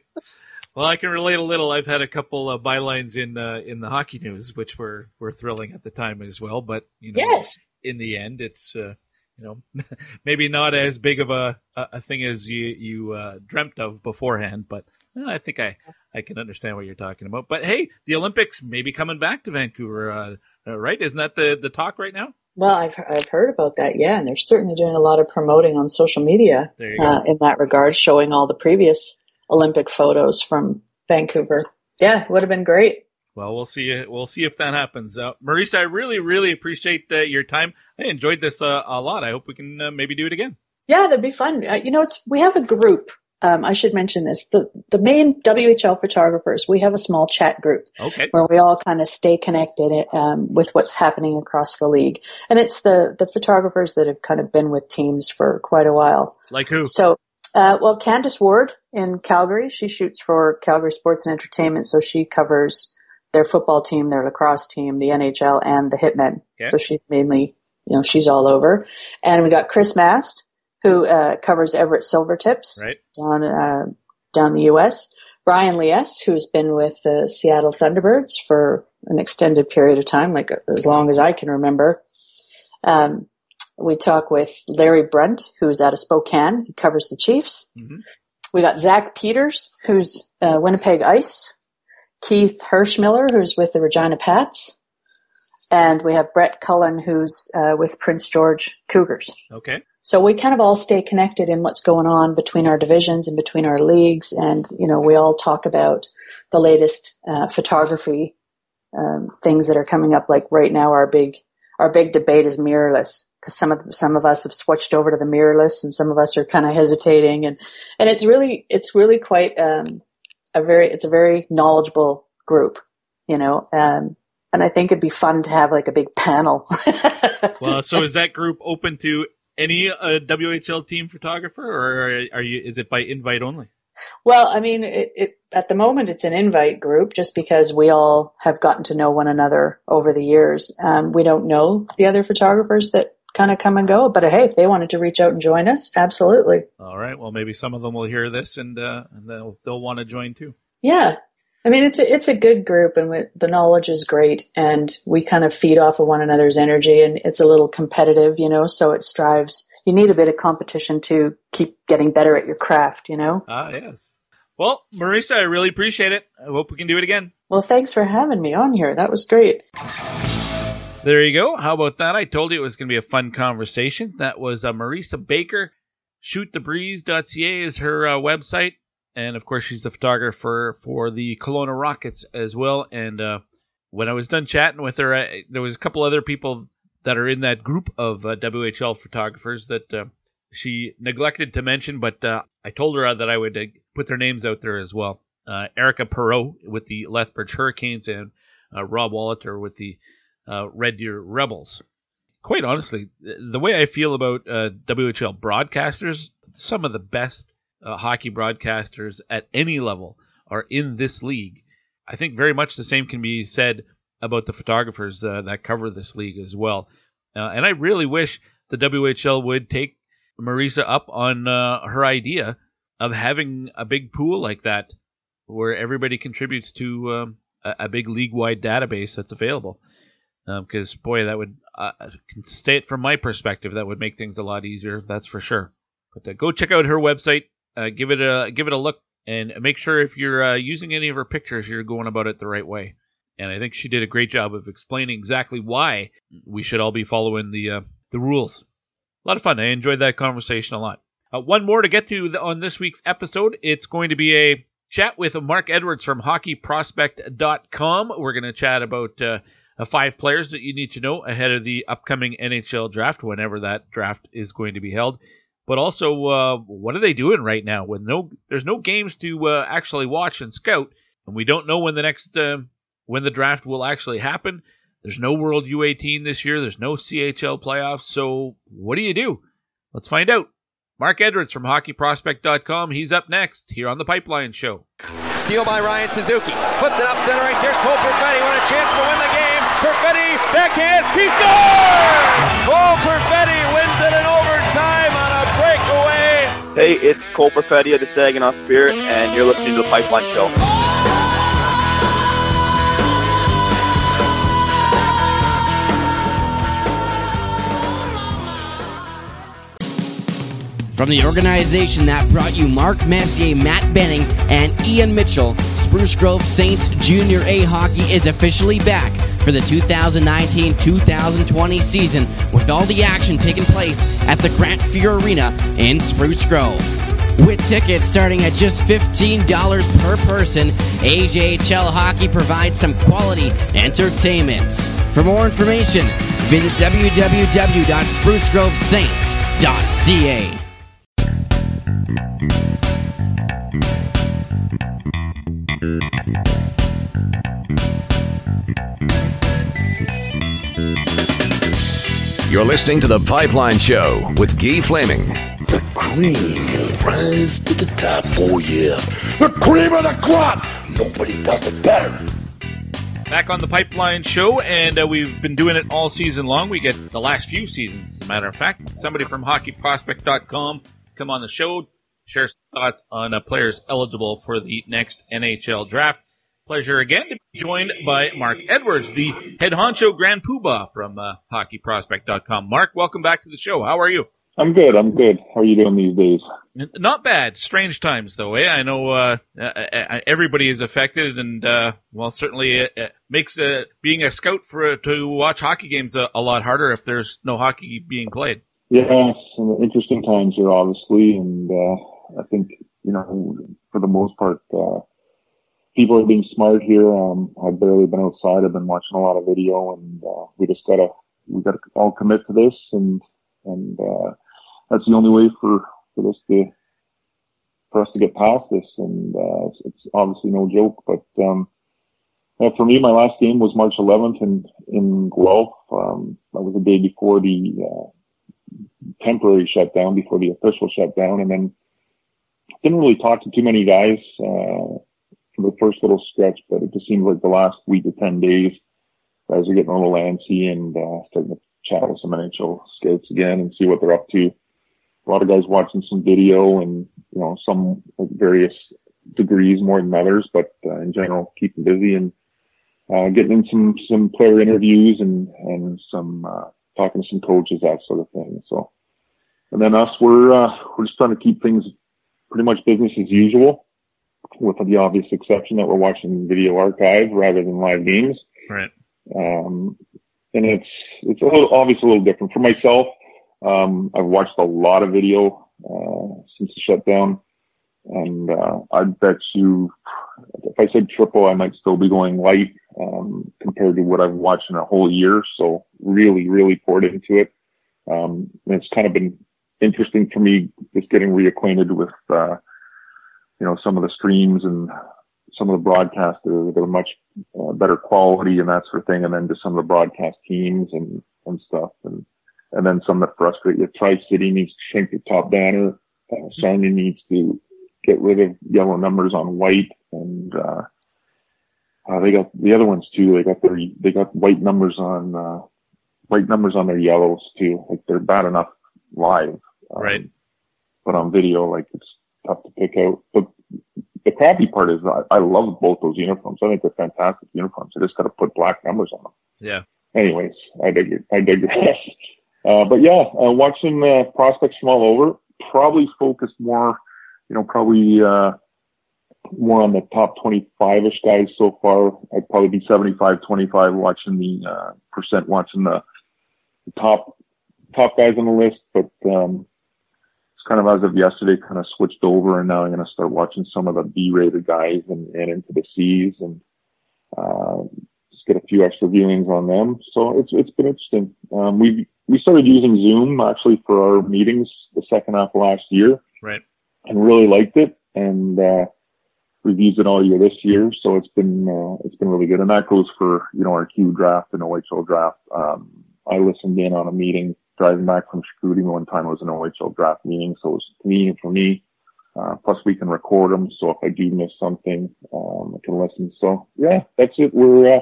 Well, I can relate a little. I've had a couple of bylines in uh, in the hockey news, which were were thrilling at the time as well. But you know, yes. in the end, it's uh, you know maybe not as big of a a thing as you you uh, dreamt of beforehand. But I think I I can understand what you're talking about. But hey, the Olympics may be coming back to Vancouver, uh, uh, right? Isn't that the the talk right now? Well, I've I've heard about that, yeah, and they're certainly doing a lot of promoting on social media uh, in that regard, showing all the previous Olympic photos from Vancouver. Yeah, it would have been great. Well, we'll see. We'll see if that happens. Uh, Marissa, I really, really appreciate uh, your time. I enjoyed this uh, a lot. I hope we can uh, maybe do it again. Yeah, that'd be fun. Uh, you know, it's we have a group um, I should mention this. The the main WHL photographers, we have a small chat group okay. where we all kind of stay connected um, with what's happening across the league, and it's the the photographers that have kind of been with teams for quite a while. Like who? So, uh, well, Candice Ward in Calgary, she shoots for Calgary Sports and Entertainment, so she covers their football team, their lacrosse team, the NHL, and the Hitmen. So she's mainly, you know, she's all over. And we got Chris Mast who uh, covers Everett Silvertips right. down uh, down the U.S. Brian Liesse, who's been with the Seattle Thunderbirds for an extended period of time, like as long as I can remember. Um, we talk with Larry Brunt, who's out of Spokane. He covers the Chiefs. Mm-hmm. We got Zach Peters, who's uh, Winnipeg Ice. Keith Hershmiller, who's with the Regina Pats. And we have Brett Cullen, who's uh, with Prince George Cougars. Okay. So we kind of all stay connected in what's going on between our divisions and between our leagues. And, you know, we all talk about the latest uh, photography um, things that are coming up. Like right now, our big our big debate is mirrorless because some of some of us have switched over to the mirrorless, and some of us are kind of hesitating, and and it's really it's really quite um, a very it's a very knowledgeable group, you know. Um, and I think it'd be fun to have like a big panel. well, so is that group open to any uh, WHL team photographer, or are you? Is it by invite only? Well, I mean, it, it, at the moment it's an invite group just because we all have gotten to know one another over the years. Um, we don't know the other photographers that kind of come and go, but hey, if they wanted to reach out and join us, absolutely. All right. Well, maybe some of them will hear this and, uh, and they'll, they'll want to join too. Yeah. I mean, it's a, it's a good group and we, the knowledge is great and we kind of feed off of one another's energy and it's a little competitive, you know, so it strives. You need a bit of competition to keep getting better at your craft, you know? Ah, yes. Well, Marissa, I really appreciate it. I hope we can do it again. Well, thanks for having me on here. That was great. There you go. How about that? I told you it was going to be a fun conversation. That was uh, Marissa Baecker. Shootthebreeze.ca is her uh, website and of course she's the photographer for the Kelowna Rockets as well. And uh, when I was done chatting with her, I, there was a couple other people that are in that group of uh, WHL photographers that uh, she neglected to mention, but uh, I told her that I would uh, put their names out there as well. Uh, Erica Perot with the Lethbridge Hurricanes and Rob Wallater with the Red Deer Rebels. Quite honestly, the way I feel about WHL broadcasters, some of the best uh, hockey broadcasters at any level are in this league. I think very much the same can be said about the photographers uh, that cover this league as well. Uh, and I really wish the WHL would take Marissa up on uh, her idea of having a big pool like that where everybody contributes to um, a, a, big league wide database that's available. Because, um, boy, that would, uh, state it from my perspective, that would make things a lot easier, that's for sure. But uh, go check out her website, uh, give it a give it a look and make sure if you're uh, using any of her pictures, you're going about it the right way. And I think she did a great job of explaining exactly why we should all be following the uh, the rules. A lot of fun. I enjoyed that conversation a lot. Uh, one more to get to on this week's episode. It's going to be a chat with Mark Edwards from HockeyProspect.com. We're going to chat about uh, five players that you need to know ahead of the upcoming NHL draft, whenever that draft is going to be held but also uh, what are they doing right now? With no, there's no games to uh, actually watch and scout, and we don't know when the next uh, when the draft will actually happen. There's no World U18 this year. There's no CHL playoffs. So what do you do? Let's find out. Mark Edwards from HockeyProspect.com. He's up next here on the Pipeline Show. Steal by Ryan Suzuki. Flipped it up center ice. Here's Cole Perfetti. What a chance to win the game. Perfetti backhand. He scores! Cole Perfetti wins it in Hey, it's Cole Perfetti of the Saginaw Spirit, and you're listening to the Pipeline Show. From the organization that brought you Mark Messier, Matt Benning, and Ian Mitchell, Spruce Grove Saints Junior A Hockey is officially back for the 2019-2020 season with all the action taking place at the Grant Fuhr Arena in Spruce Grove. With tickets starting at just $15 per person, AJHL Hockey provides some quality entertainment. For more information, visit www.sprucegrovesaints.ca. You're listening to The Pipeline Show with Guy Flaming. The cream will rise to the top. Oh, yeah. The cream of the crop. Nobody does it better. Back on The Pipeline Show, and uh, we've been doing it all season long. We get the last few seasons, as a matter of fact. Somebody from HockeyProspect.com come on the show, share thoughts on uh, players eligible for the next NHL draft. Pleasure again to be joined by Mark Edwards, the head honcho grand poobah from uh, hockeyprospect.com. Mark, welcome back to the show. How are you? I'm good. I'm good. How are you doing these days? Not bad. Strange times, though. Eh? I know uh, uh, uh everybody is affected, and uh, well, certainly it, it makes uh, being a scout for to watch hockey games a, a, lot harder if there's no hockey being played. Yes, interesting times here, obviously, and uh, I think you know for the most part people are being smart here. Um, I've barely been outside. I've been watching a lot of video, and uh, we just gotta we gotta all commit to this, and and uh, that's the only way for for this to for us to get past this. And uh, it's, it's obviously no joke, but um, uh, for me, my last game was March 11th in in Guelph. Um, that was the day before the uh, temporary shutdown, before the official shutdown, and then didn't really talk to too many guys. Uh, for the first little stretch, but it just seems like the last week to 10 days, guys are getting a little antsy and uh, starting to chat with some NHL scouts again and see what they're up to. A lot of guys watching some video and, you know, some various degrees more than others, but uh, in general, keeping busy and uh, getting in some, some player interviews and, and some, uh, talking to some coaches, that sort of thing. So, and then us, we're, uh, we're just trying to keep things pretty much business as usual with the obvious exception that we're watching video archive rather than live games. Right. Um, and it's, it's a little, obviously a little different for myself. Um, I've watched a lot of video, uh, since the shutdown. And, uh, I bet you, if I said triple, I might still be going light, um, compared to what I've watched in a whole year. So really, really poured into it. Um, and it's kind of been interesting for me just getting reacquainted with, uh, you know, some of the streams and some of the broadcasts that are, that are much uh, better quality and that sort of thing. And then just some of the broadcast teams and, and stuff. And, and then some that frustrate you. Tri-City needs to shrink the top banner. Uh, Sarnia needs to get rid of yellow numbers on white and, uh, uh, they got the other ones too. They got their, they got white numbers on, uh, white numbers on their yellows too. Like they're bad enough live. Um, right. But on video, like it's, tough to pick out. But the crappy part is I, I love both those uniforms. I think they're fantastic uniforms. I just got to put black numbers on them. Yeah. Anyways, I dig it. I digress. Uh, but yeah, uh, watching uh, prospects from all over, probably focused more, you know, probably uh, more on the top 25ish guys so far. I'd probably be 75, 25 watching the uh, percent watching the, the top top guys on the list, but um, kind of as of yesterday, kind of switched over, and now I'm going to start watching some of the B-rated guys and, and into the C's, and uh, just get a few extra viewings on them. So it's it's been interesting. Um, we we started using Zoom actually for our meetings the second half of last year, right? And really liked it, and uh, we've used it all year this year. So it's been uh, it's been really good, and that goes for you know our Q draft and OHL draft. Um, I listened in on a meeting driving back from Chicoutimi one time was an OHL draft meeting, so it was convenient for me. Uh, plus we can record them, so if I do miss something, um, I can listen. So yeah, that's it. We're, uh,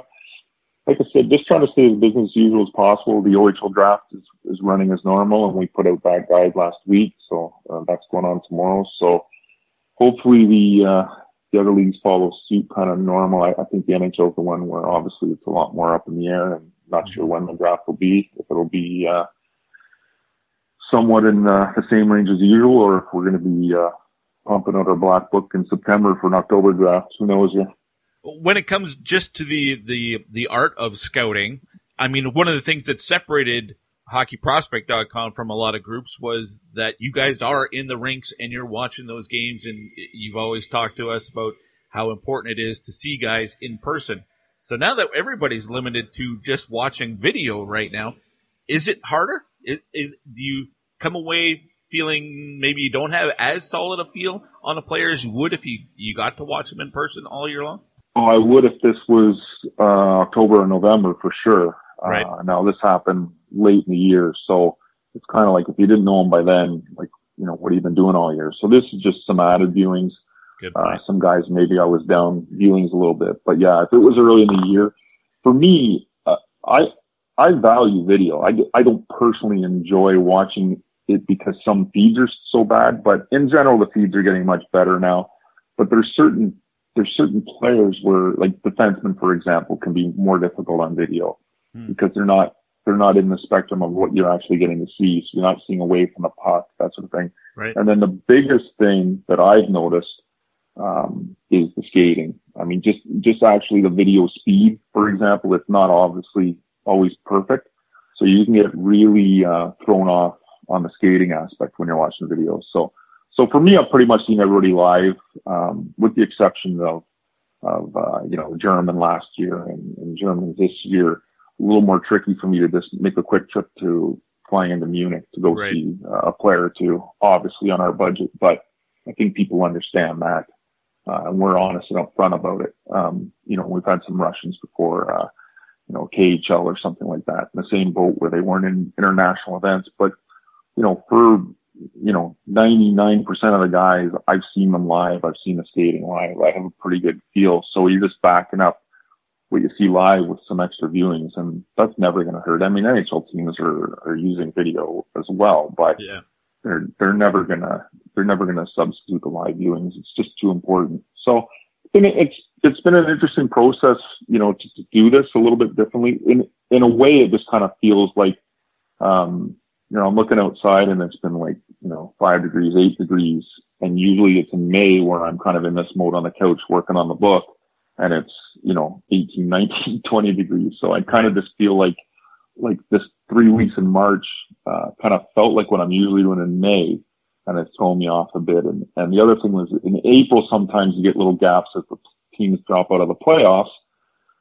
like I said, just trying to stay as business as usual as possible. The OHL draft is, is running as normal and we put out that guide last week. So, uh, that's going on tomorrow. So hopefully the, uh, the other leagues follow suit kind of normal. I, I think the NHL is the one where obviously it's a lot more up in the air and not sure when the draft will be, if it'll be, uh, somewhat in uh, the same range as usual, or if we're going to be uh, pumping out our black book in September for an October draft. Who knows? Yeah. When it comes just to the the the art of scouting, I mean, one of the things that separated hockeyprospect.com from a lot of groups was that you guys are in the rinks and you're watching those games, and you've always talked to us about how important it is to see guys in person. So now that everybody's limited to just watching video right now, is it harder? Is, is do you come away feeling maybe you don't have as solid a feel on a player as you would if you, you got to watch them in person all year long? Oh, I would if this was uh, October or November for sure. Right. Uh, now this happened late in the year, so it's kind of like if you didn't know him by then, like you know what have you been doing all year? So this is just some added viewings. Good uh, some guys maybe I was down viewings a little bit, but yeah, if it was early in the year, for me, uh, I I value video. I I don't personally enjoy watching it because some feeds are so bad, but in general, the feeds are getting much better now. But there's certain, there's certain players where like defensemen, for example, can be more difficult on video hmm. because they're not, they're not in the spectrum of what you're actually getting to see. So you're not seeing away from the puck, that sort of thing. Right. And then the biggest thing that I've noticed, um, is the skating. I mean, just, just actually the video speed, for example, it's not obviously always perfect. So you can get really, uh, thrown off on the skating aspect when you're watching the videos. So, so for me, I've pretty much seen everybody live, um, with the exception of, of uh, you know German last year and, and Germans this year. A little more tricky for me to just make a quick trip to flying into Munich to go Right. see uh, a player or two, obviously on our budget. But I think people understand that, uh, and we're honest and upfront about it. Um, you know, we've had some Russians before, uh, you know, KHL or something like that, in the same boat where they weren't in international events. But you know, for you know, 99% of the guys, I've seen them live. I've seen the skating live. I have a pretty good feel. So you're just backing up what you see live with some extra viewings, and that's never going to hurt. I mean, NHL teams are are using video as well, but Yeah. they're they're never gonna they're never gonna substitute the live viewings. It's just too important. So it's been, it's it's been an interesting process, you know, to, to do this a little bit differently. In in a way, it just kind of feels like, um, you know, I'm looking outside and it's been like you know five degrees, eight degrees, and usually it's in May where I'm kind of in this mode on the couch working on the book, and it's you know 18, 19, 20 degrees. So I kind of just feel like like this three weeks in March uh, kind of felt like what I'm usually doing in May, and it's thrown me off a bit. And and the other thing was in April sometimes you get little gaps as the teams drop out of the playoffs,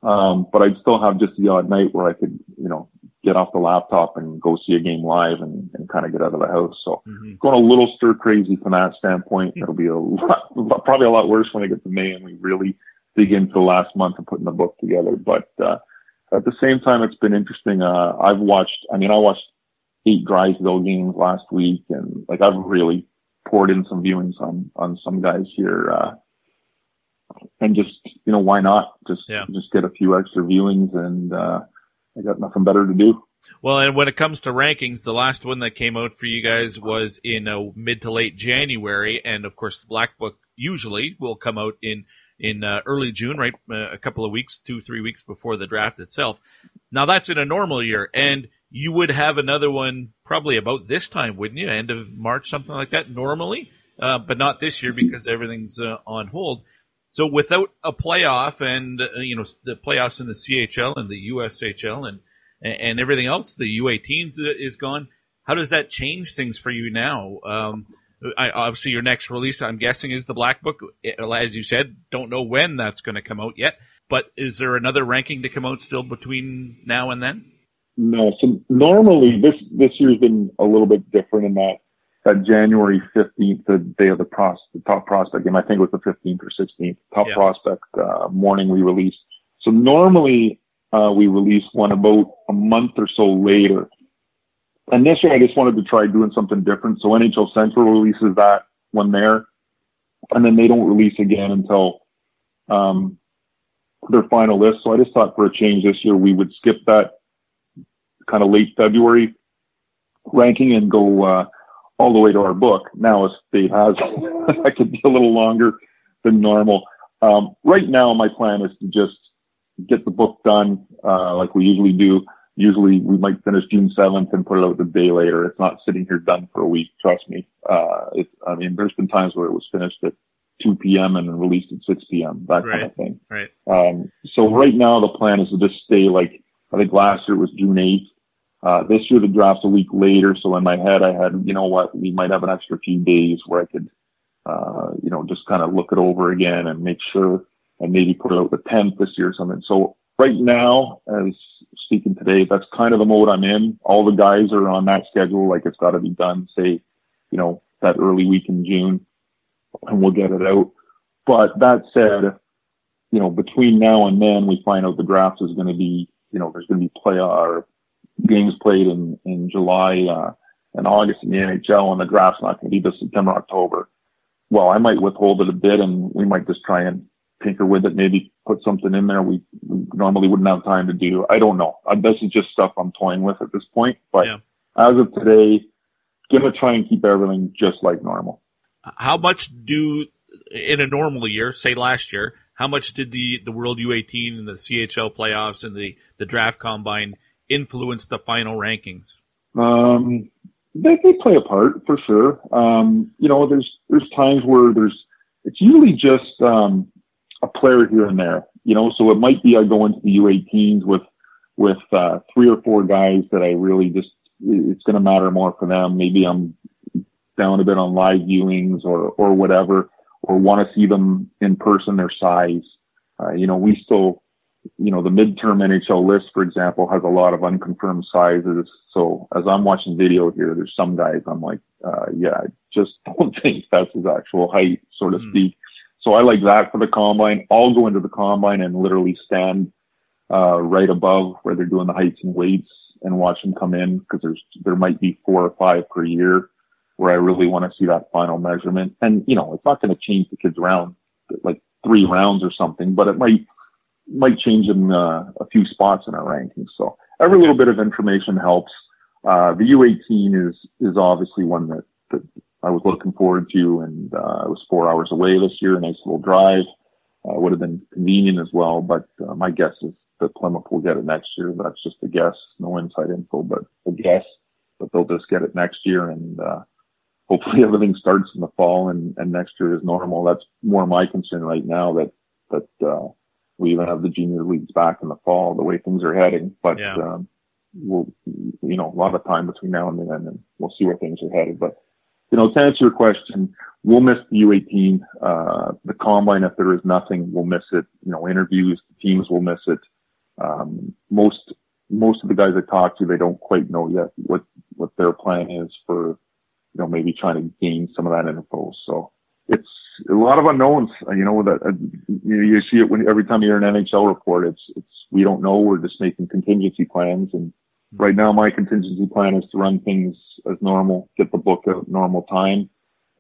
um, but I'd still have just the odd night where I could you know get off the laptop and go see a game live and, and kind of get out of the house. So going a little stir crazy from that standpoint. It'll be a lot, probably a lot worse when I get to May and we really dig into the last month of putting the book together. But uh, at the same time, it's been interesting. Uh, I've watched. I mean, I watched eight Drysdale games last week, and like I've really poured in some viewings on on some guys here. Uh, and just you know why not just Yeah. just get a few extra viewings and uh I got nothing better to do. Well, and when it comes to rankings, the last one that came out for you guys was in uh, mid to late January, and of course, the Black Book usually will come out in in uh, early June, right? Uh, a couple of weeks, two three weeks before the draft itself. Now that's in a normal year, and you would have another one probably about this time, wouldn't you? End of March, something like that, normally, uh, but not this year because everything's uh, on hold. So without a playoff and uh, you know the playoffs in the CHL and the USHL and and everything else, the U18s is gone. How does that change things for you now? Um, I, obviously, your next release, I'm guessing, is the Black Book. As you said, don't know when that's going to come out yet. But is there another ranking to come out still between now and then? No, so normally this this year's been a little bit different in that that January 15th, the day of the, pros, the top prospect game, I think it was the 15th or 16th, top Yeah. prospect uh, morning we release. So normally uh, we release one about a month or so later. And this year I just wanted to try doing something different. So NHL Central releases that one there, and then they don't release again until um, their final list. So I just thought for a change this year we would skip that kind of late February ranking and go uh, all the way to our book. Now, as Dave has, that could be a little longer than normal. Um, right now, my plan is to just get the book done uh, like we usually do. Usually, we might finish June 7th and put it out the day later. It's not sitting here done for a week. Trust me. Uh, it, I mean, there's been times where it was finished at 2 p.m. and released at 6 p.m. That kind of thing. Right. Um, so right now the plan is to just stay like, I think last year was June 8th. Uh, this year the draft's a week later. So in my head I had, you know what, we might have an extra few days where I could, uh, you know, just kind of look it over again and make sure and maybe put it out the 10th this year or something. So right now, as speaking today, that's kind of the mode I'm in. All the guys are on that schedule. Like it's got to be done, say, you know, that early week in June and we'll get it out. But that said, you know, between now and then, we find out the draft is going to be, you know, there's going to be play or games played in in July uh, and August in the NHL, and the draft's not going to be this September October. Well, I might withhold it a bit, and we might just try and tinker with it, maybe put something in there we, normally wouldn't have time to do. I don't know. Uh, this is just stuff I'm toying with at this point. But Yeah. as of today, gonna try and keep everything just like normal. How much do in a normal year, say last year, how much did the the World U18 and the CHL playoffs and the the draft combine influence the final rankings? Um, they, they play a part for sure. Um, you know, there's there's times where there's it's usually just um, a player here and there. You know, so it might be I go into the U18s with with uh, three or four guys that I really just it's going to matter more for them. Maybe I'm down a bit on live viewings or or whatever, or want to see them in person, their size. Uh, you know, we still, you know, the midterm NHL list, for example, has a lot of unconfirmed sizes. So as I'm watching video here, there's some guys I'm like, uh, yeah, I just don't think that's his actual height, so to Hmm. speak. So I like that for the combine. I'll go into the combine and literally stand uh, right above where they're doing the heights and weights and watch them come in because there's there might be four or five per year where I really want to see that final measurement. And you know, it's not going to change the kids around like three rounds or something, but it might might change in uh, a few spots in our rankings. So every little bit of information helps. Uh, the U18 is is obviously one that, that I was looking forward to, and uh, it was four hours away this year. Nice little drive. Uh, would have been convenient as well, but uh, my guess is that Plymouth will get it next year. That's just a guess, no inside info, but a guess that they'll just get it next year, and uh, hopefully everything starts in the fall and, and next year is normal. That's more my concern right now that that uh, we even have the junior leagues back in the fall, the way things are heading. But Yeah. um, we'll, you know, a lot of time between now and then, and we'll see where things are headed. But you know, to answer your question, we'll miss the U18, uh, the combine. If there is nothing, we'll miss it. You know, interviews, teams will miss it. Um, most most of the guys I talk to, they don't quite know yet what what their plan is for, you know, maybe trying to gain some of that info. So it's a lot of unknowns. uh, You know that uh, you, you see it when every time you hear an NHL report. It's it's we don't know. We're just making contingency plans, and right now my contingency plan is to run things as normal, get the book out normal time,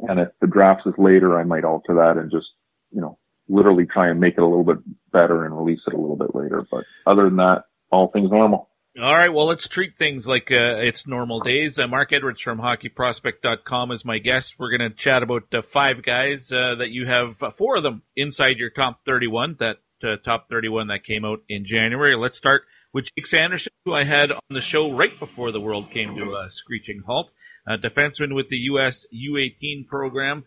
and if the draft is later, I might alter that and just you know literally try and make it a little bit better and release it a little bit later. But other than that, all things normal. All right, well, let's treat things like uh, it's normal days. Uh, Mark Edwards from HockeyProspect.com is my guest. We're going to chat about uh, five guys uh, that you have, uh, four of them inside your top 31, that uh, top 31 that came out in January. Let's start with Jake Sanderson, who I had on the show right before the world came to a screeching halt. Uh, defenseman with the U.S. U18 program.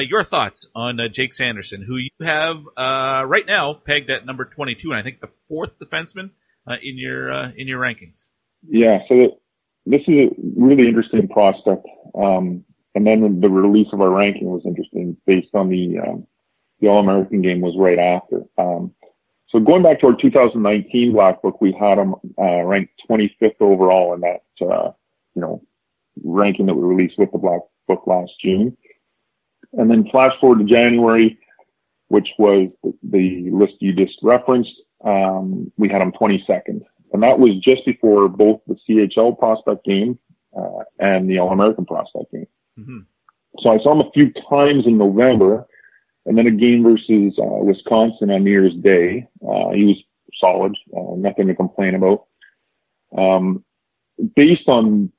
Your thoughts on Jake Sanderson, who you have right now pegged at number 22, and I think the fourth defenseman in your uh, in your rankings. Yeah, so this is a really interesting prospect. Um, and then the release of our ranking was interesting based on the um, the All American game was right after. Um, so going back to our 2019 Black Book, we had him uh, ranked 25th overall in that uh, you know ranking that we released with the Black Book last June. And then flash forward to January, which was the, the list you just referenced. Um, we had him 22nd, and that was just before both the CHL prospect game uh, and the All American prospect game. Mm-hmm. So I saw him a few times in November, and then a game versus uh, Wisconsin on New Year's Day. Uh, he was solid, uh, nothing to complain about. Um, based on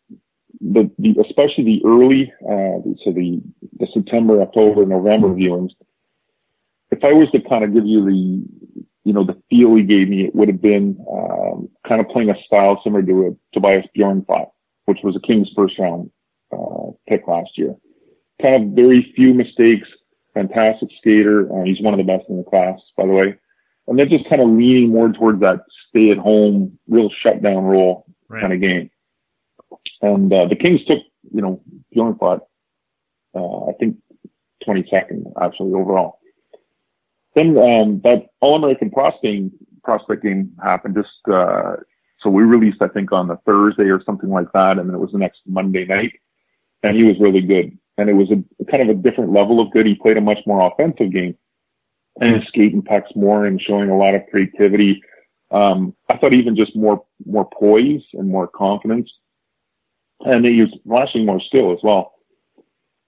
the, the especially the early, uh, so the the September, October, November viewings. If I was to kind of give you the you know, the feel he gave me, it would have been um, kind of playing a style similar to a Tobias Bjornfot, which was a Kings first round uh, pick last year. Kind of very few mistakes, fantastic skater. Uh, he's one of the best in the class, by the way. And then just kind of leaning more towards that stay at home, real shutdown role Right. kind of game. And uh, the Kings took, you know, Bjornfot, uh, I think 22nd actually overall. Then um, that All American prospecting prospect game happened. Just uh, so we released, I think, on the Thursday or something like that, and then it was the next Monday night, and he was really good. And it was a kind of a different level of good. He played a much more offensive game, and his skating pucks more and showing a lot of creativity. Um, I thought even just more more poise and more confidence, and he was flashing more skill as well.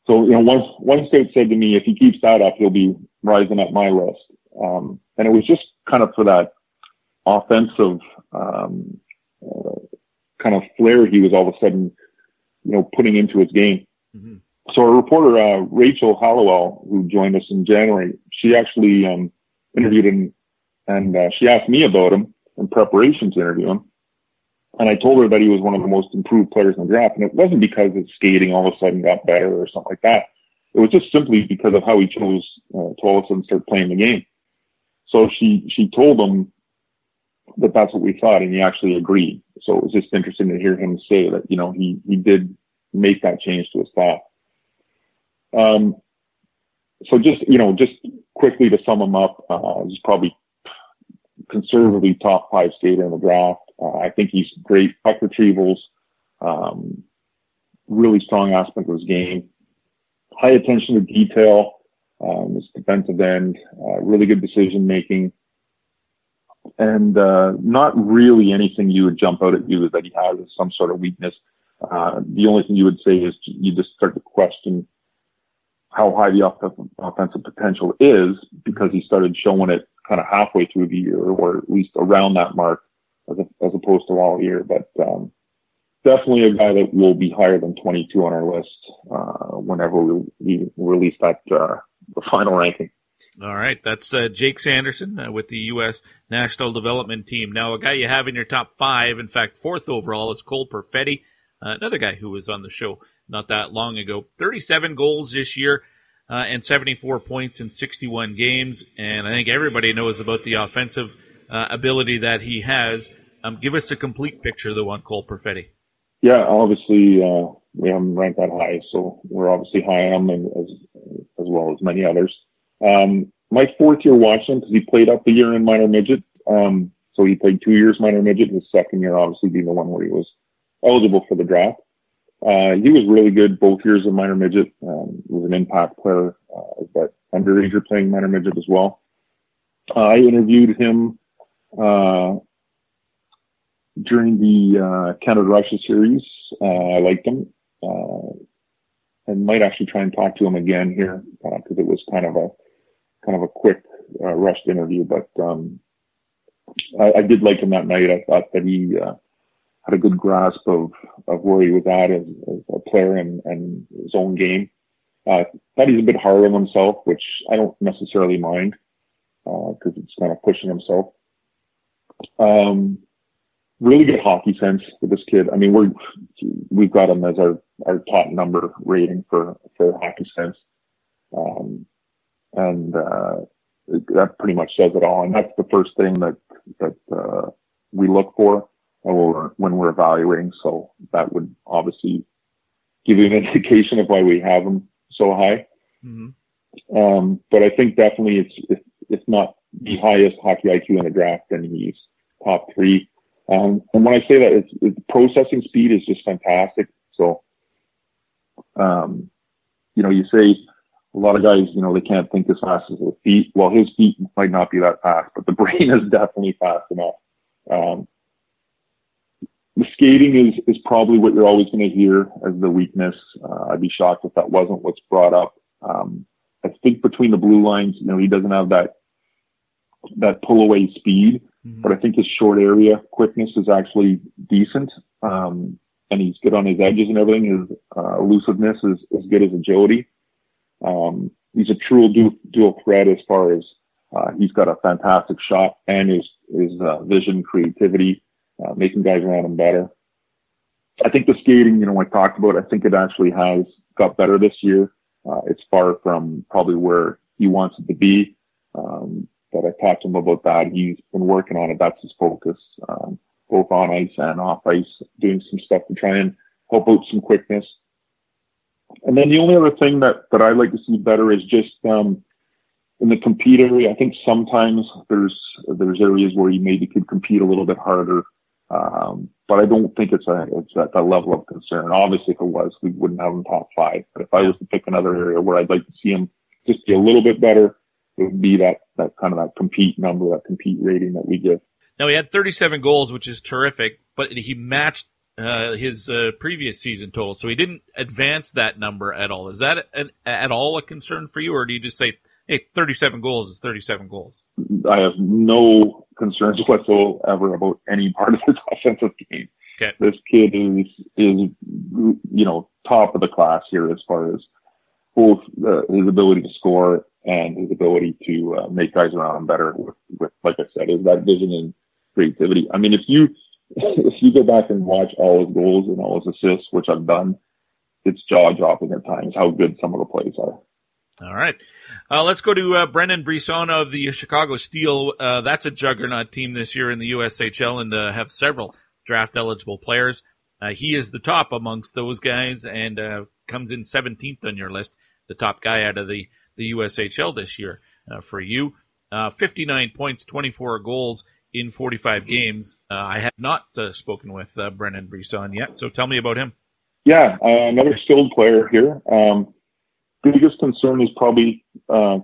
So, you know, one, one scout said to me, if he keeps that up, he'll be rising up my list. Um, and it was just kind of for that offensive, um, uh, kind of flair he was all of a sudden, you know, putting into his game. So our reporter, uh, Rachel Hallowell, who joined us in January, she actually, um, interviewed him and, uh, she asked me about him in preparation to interview him. And I told her that he was one of the most improved players in the draft. And it wasn't because his skating all of a sudden got better or something like that. It was just simply because of how he chose uh, to all of a sudden start playing the game. So she, she told him that that's what we thought and he actually agreed. So it was just interesting to hear him say that, you know, he, he did make that change to his thought. Um, so just, you know, just quickly to sum him up, uh, there's probably conservatively top five skater in the draft. Uh, I think he's great puck retrievals, um, really strong aspect of his game, high attention to detail, um, his defensive end, uh, really good decision making, and uh, not really anything you would jump out at you that he has some sort of weakness. Uh, the only thing you would say is you just start to question how high the offensive potential is because he started showing it kind of halfway through the year or at least around that mark as, a, as opposed to all year. But um, definitely a guy that will be higher than 22 on our list uh, whenever we, we release that uh, the final ranking. All right, that's uh, Jake Sanderson uh, with the U.S. National Development Team. Now, a guy you have in your top five, in fact, fourth overall, is Cole Perfetti, uh, another guy who was on the show not that long ago. 37 goals this year uh, and 74 points in 61 games, and I think everybody knows about the offensive uh, ability that he has. Um, give us a complete picture, though, on Cole Perfetti. Yeah, obviously uh, we haven't ranked that high, so we're obviously high on him as as well as many others. Um, my fourth year watching him because he played up the year in minor midget. Um, so he played two years minor midget. His second year, obviously, being the one where he was eligible for the draft. Uh, he was really good both years of minor midget. Um, was an impact player, uh, but underager playing minor midget as well. Uh, I interviewed him during the uh, Canada Russia series. Uh, I liked him. Uh, and might actually try and talk to him again here because uh, it was kind of a kind of a quick uh, rushed interview. But um, I, I, did like him that night. I thought that he uh, had a good grasp of of where he was at as, as a player and, and his own game. Uh, thought he's a bit hard on himself, which I don't necessarily mind because uh, it's kind of pushing himself. Um, really good hockey sense with this kid. I mean, we're we've got him as our our top number rating for for hockey sense, um, and uh, that pretty much says it all. And that's the first thing that that uh, we look for when we're when we're evaluating. So that would obviously give you an indication of why we have him so high. Mm-hmm. Um, but I think definitely it's if, if not the highest hockey IQ in the draft, then he's top three. Um, and when I say that, it's, it's processing speed is just fantastic. So, um, you know, you say a lot of guys, you know, they can't think as fast as their feet. Well, his feet might not be that fast, but the brain is definitely fast enough. Um, the skating is, is probably what you're always going to hear as the weakness. Uh, I'd be shocked if that wasn't what's brought up. Um, I think between the blue lines, you know, he doesn't have that, that pull away speed Mm-hmm. But I think his short area quickness is actually decent. Um, and he's good on his edges and everything. His uh, elusiveness is as good as agility. Um, he's a true dual, dual threat as far as uh, he's got a fantastic shot and his his uh, vision, creativity, uh, making guys around him better. I think the skating, you know, I talked about. I think it actually has got better this year. Uh, it's far from probably where he wants it to be. Um, that I talked to him about that. He's been working on it. That's his focus, um, both on ice and off ice, doing some stuff to try and help out some quickness. And then the only other thing that, that I'd like to see better is just, um, in the compete area, I think sometimes there's, there's areas where you maybe could compete a little bit harder. Um, but I don't think it's a, it's at that level of concern. Obviously, if it was, we wouldn't have him top five. But if I was to pick another area where I'd like to see him just be a little bit better, it would be that, that kind of that compete number, that compete rating that we give. Now he had 37 goals, which is terrific, but he matched uh, his uh, previous season total, so he didn't advance that number at all. Is that an, at all a concern for you, or do you just say, "Hey, 37 goals is 37 goals"? I have no concerns whatsoever about any part of his offensive game. Okay. This kid is is you know top of the class here as far as both uh, his ability to score and his ability to uh, make guys around him better with, with, like I said, is that vision and creativity. I mean, if you, if you go back and watch all his goals and all his assists, which I've done, it's jaw dropping at times how good some of the plays are. All right. Uh, let's go to uh, Brendan Brisson of the Chicago Steel. Uh, that's a juggernaut team this year in the USHL and uh, have several draft eligible players. Uh, he is the top amongst those guys and uh, comes in 17th on your list, the top guy out of the the USHL this year uh, for you. uh, 59 points, 24 goals in 45 games. Uh, I have not uh, spoken with uh, Brendan Brisson yet, so tell me about him. Yeah, uh, another skilled player here. Um, biggest concern is probably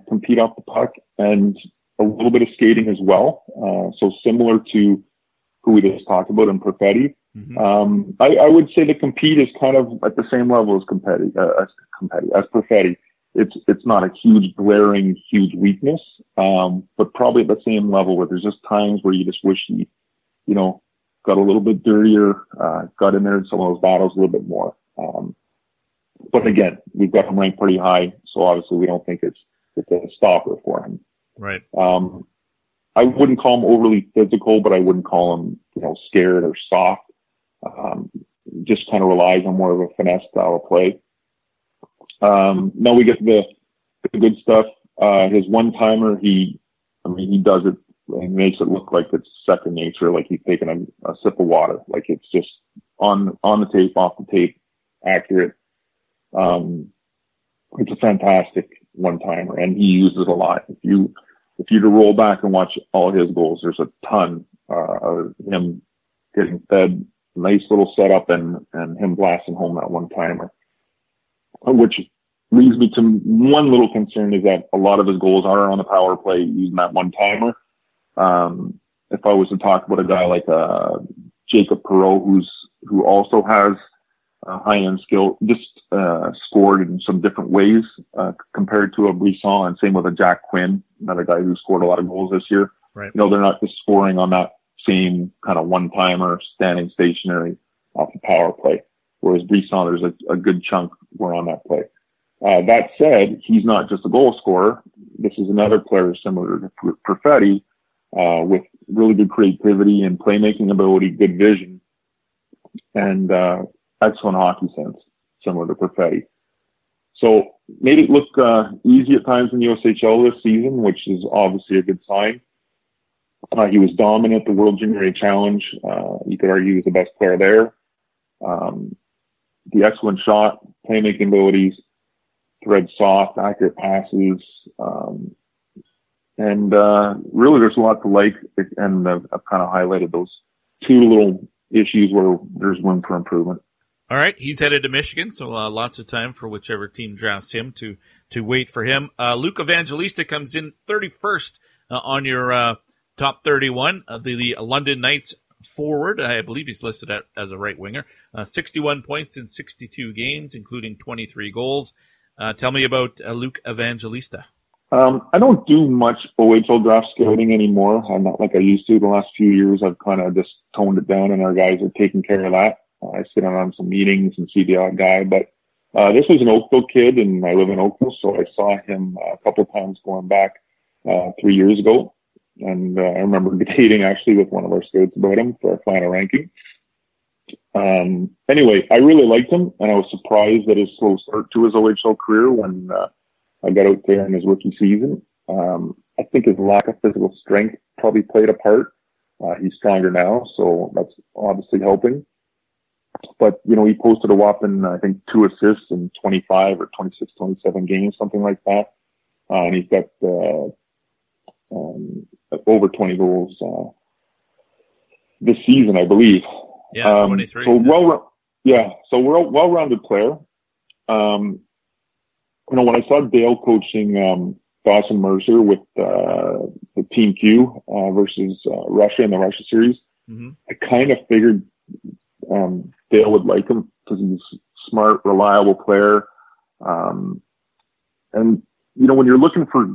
compete off the puck and a little bit of skating as well. So similar to who we just talked about in Perfetti. Mm-hmm. Um, I, I, would say the compete is kind of at the same level as Competti, uh, as Competti, as Perfetti. It's it's not a huge glaring huge weakness, um, but probably at the same level where there's just times where you just wish he, you know, got a little bit dirtier, uh, got in there in some of those battles a little bit more. Um, but again, we've got him ranked pretty high, so obviously we don't think it's it's a stopper for him. Right. Um, I wouldn't call him overly physical, but I wouldn't call him, you know, scared or soft. Um, just kind of relies on more of a finesse style of play. Um, now we get the, the good stuff. Uh, his one timer, he, I mean, he does it and makes it look like it's second nature, like he's taking a, a sip of water, like it's just on, on the tape, off the tape, accurate. Um, it's a fantastic one timer and he uses it a lot. If you, if you to roll back and watch all his goals, there's a ton uh, of him getting fed, nice little setup, and and him blasting home that one timer. Which leads me to one little concern is that a lot of his goals are on the power play using that one timer. Um, if I was to talk about a guy like uh, Jacob Perreault, who's who also has uh, high end skill, just uh, scored in some different ways uh, compared to a Brisson, and same with a Jack Quinn, another guy who scored a lot of goals this year. Right. You know, they're not just scoring on that same kind of one timer, standing stationary off the power play. Whereas Brisson, there's a, a good chunk were on that play. Uh, that said, he's not just a goal scorer. This is another player similar to Perfetti, uh, with really good creativity and playmaking ability, good vision, and uh, excellent hockey sense, similar to Perfetti. So made it look uh, easy at times in the USHL this season, which is obviously a good sign. Uh, he was dominant at the World Junior A Challenge. Uh, you could argue he was the best player there. Um, the excellent shot, playmaking abilities, thread soft, accurate passes, um, and uh, really there's a lot to like. And I've, I've kind of highlighted those two little issues where there's room for improvement. All right, he's headed to Michigan, so uh, lots of time for whichever team drafts him to to wait for him. Uh, Luke Evangelista comes in 31st uh, on your uh, top 31. Uh, the, the, London Knights forward, I believe he's listed as a right winger. Uh, 61 points in 62 games, including 23 goals. tell me about Luke Evangelista. Um, I don't do much OHL draft scouting anymore. I'm not like I used to the last few years. I've kind of just toned it down, and our guys are taking care of that. I sit on some meetings and see the odd guy, but uh, this was an Oakville kid, and I live in Oakville, so I saw him a couple times going back uh, three years ago, and uh, I remember debating actually with one of our scouts about him for our final ranking. Um, anyway, I really liked him, and I was surprised at his slow start to his OHL career when uh, I got out there in his rookie season. Um, I think his lack of physical strength probably played a part. Uh, he's stronger now, so that's obviously helping. But, you know, he posted a whopping, I think, two assists in 25 or 26, 27 games, something like that. Uh, and he's got, uh, um, over 20 goals, uh, this season, I believe. Yeah, um, 23. So well, yeah, so we're a well-rounded player. Um, you know, when I saw Dale coaching, um, Dawson Mercer with, uh, the Team Q, uh, versus, uh, Russia in the Russia series, mm-hmm. I kind of figured, um, Dale would like him because he's a smart, reliable player. Um, and you know, when you're looking for,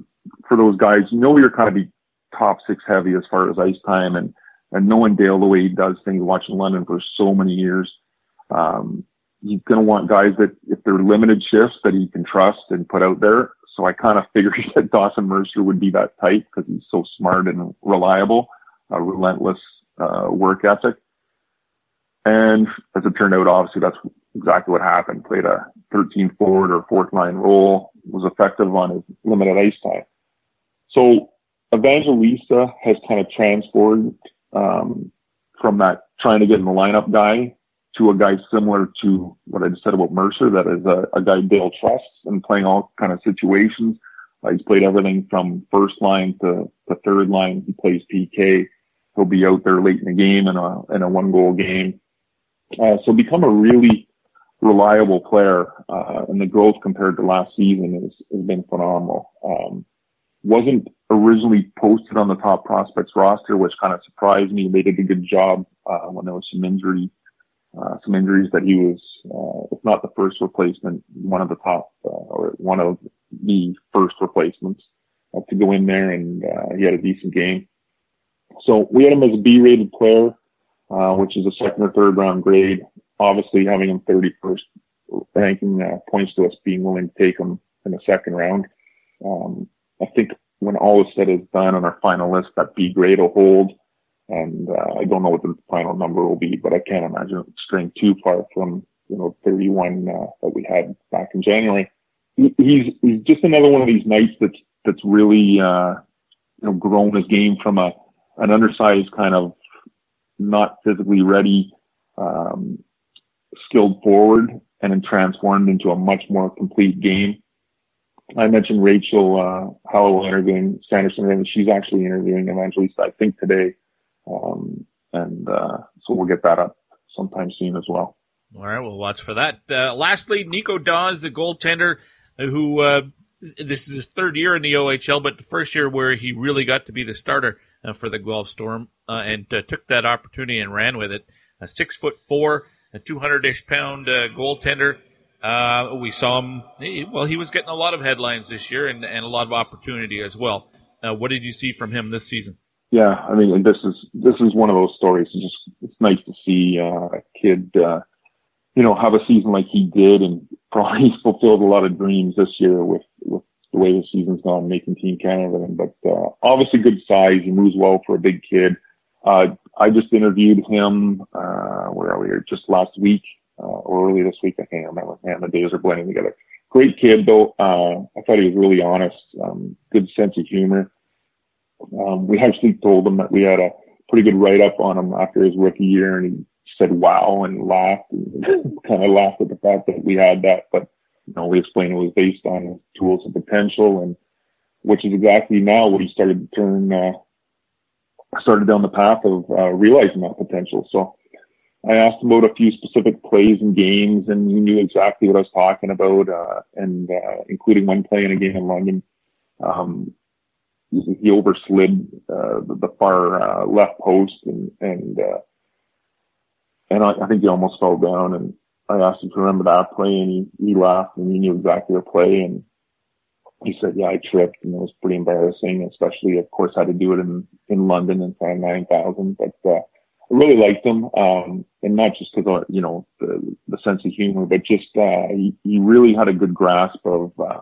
for those guys, you know, you're kind of be top six heavy as far as ice time and, and knowing Dale the way he does things, watching London for so many years, um, he's going to want guys that if they're limited shifts that he can trust and put out there. So I kind of figured that Dawson Mercer would be that type because he's so smart and reliable, a relentless uh, work ethic. And as it turned out, obviously that's exactly what happened. Played a 13 forward or fourth line role, was effective on his limited ice time. So Evangelista has kind of transformed um, from that trying to get in the lineup guy to a guy similar to what I just said about Mercer, that is a, a guy Dale trusts and playing all kind of situations, Uh, he's played everything from first line to, to third line. He plays PK. He'll be out there late in the game in a in a one goal game. Uh, so become a really reliable player, uh, and the growth compared to last season has been phenomenal. Um, wasn't originally posted on the top prospects roster, which kind of surprised me. They did a good job uh, when there was some injury, uh, some injuries that he was, uh, if not the first replacement, one of the top uh, or one of the first replacements uh, to go in there, and uh, he had a decent game. So we had him as a B-rated player, uh, which is a second or third round grade. Obviously, having him 31st ranking uh, points to us being willing to take him in the second round. Um, I think when all is said is done on our final list, that B grade will hold. And uh, I don't know what the final number will be, but I can't imagine it straying too far from you know 31 uh, that we had back in January. He, he's he's just another one of these knights that's that's really uh, you know grown his game from a an undersized kind of not physically ready um, skilled forward and then transformed into a much more complete game. I mentioned Rachel uh, Hallowell interviewing Sanderson, and she's actually interviewing Evangelista, I think, today. Um, and uh, so we'll get that up sometime soon as well. All right, we'll watch for that. Uh, lastly, Nico Daws, the goaltender, who uh, this is his third year in the OHL, but the first year where he really got to be the starter uh, for the Guelph Storm, uh, and uh, took that opportunity and ran with it. A six foot four, a 200-ish pound uh, goaltender. Uh, we saw him. He, well, he was getting a lot of headlines this year and, and a lot of opportunity as well. Uh, what did you see from him this season? Yeah, I mean, this is this is one of those stories. It's just it's nice to see uh, a kid, uh, you know, have a season like he did, and probably fulfilled a lot of dreams this year with with the way the season's gone, making Team Canada. And But uh, obviously, good size. He moves well for a big kid. Uh, I just interviewed him. Uh, where are we? Here? Just last week uh, or early this week. I can't remember. Man, the days are blending together. Great kid though. Uh, I thought he was really honest. Um, good sense of humor. Um, we actually told him that we had a pretty good write up on him after his rookie year, and he said "wow" and laughed, and kind of laughed at the fact that we had that. But you know, we explained it was based on his tools and potential, and which is exactly now what he started to turn, uh, started down the path of uh, realizing that potential. So I asked about a few specific plays and games, and he knew exactly what I was talking about, uh, and uh, including one play in a game in London. Um, he, overslid uh, the, the far uh, left post, and and uh, and I, I think he almost fell down. And I asked him to remember that play, and he he laughed, and he knew exactly the play, and he said, "Yeah, I tripped, and it was pretty embarrassing, especially, of course, I had to do it in in London in front of nine thousand, but." Uh, really liked him, um, and not just because you know the, the sense of humor, but just uh, he, he really had a good grasp of uh,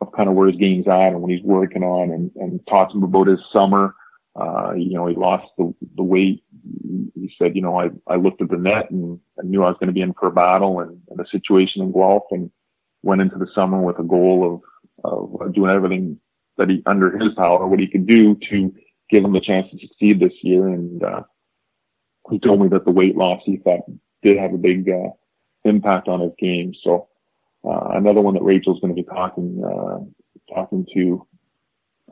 of kind of where his game's at and what he's working on, and and talked to him about his summer. Uh, you know, he lost the the weight. He said, you know, I I looked at the net and I knew I was going to be in for a battle and, and the situation in Guelph, and went into the summer with a goal of of doing everything that he under his power, what he could do to give him the chance to succeed this year, and uh, he told me that the weight loss he thought did have a big uh, impact on his game. So uh, another one that Rachel's going to be talking uh, talking to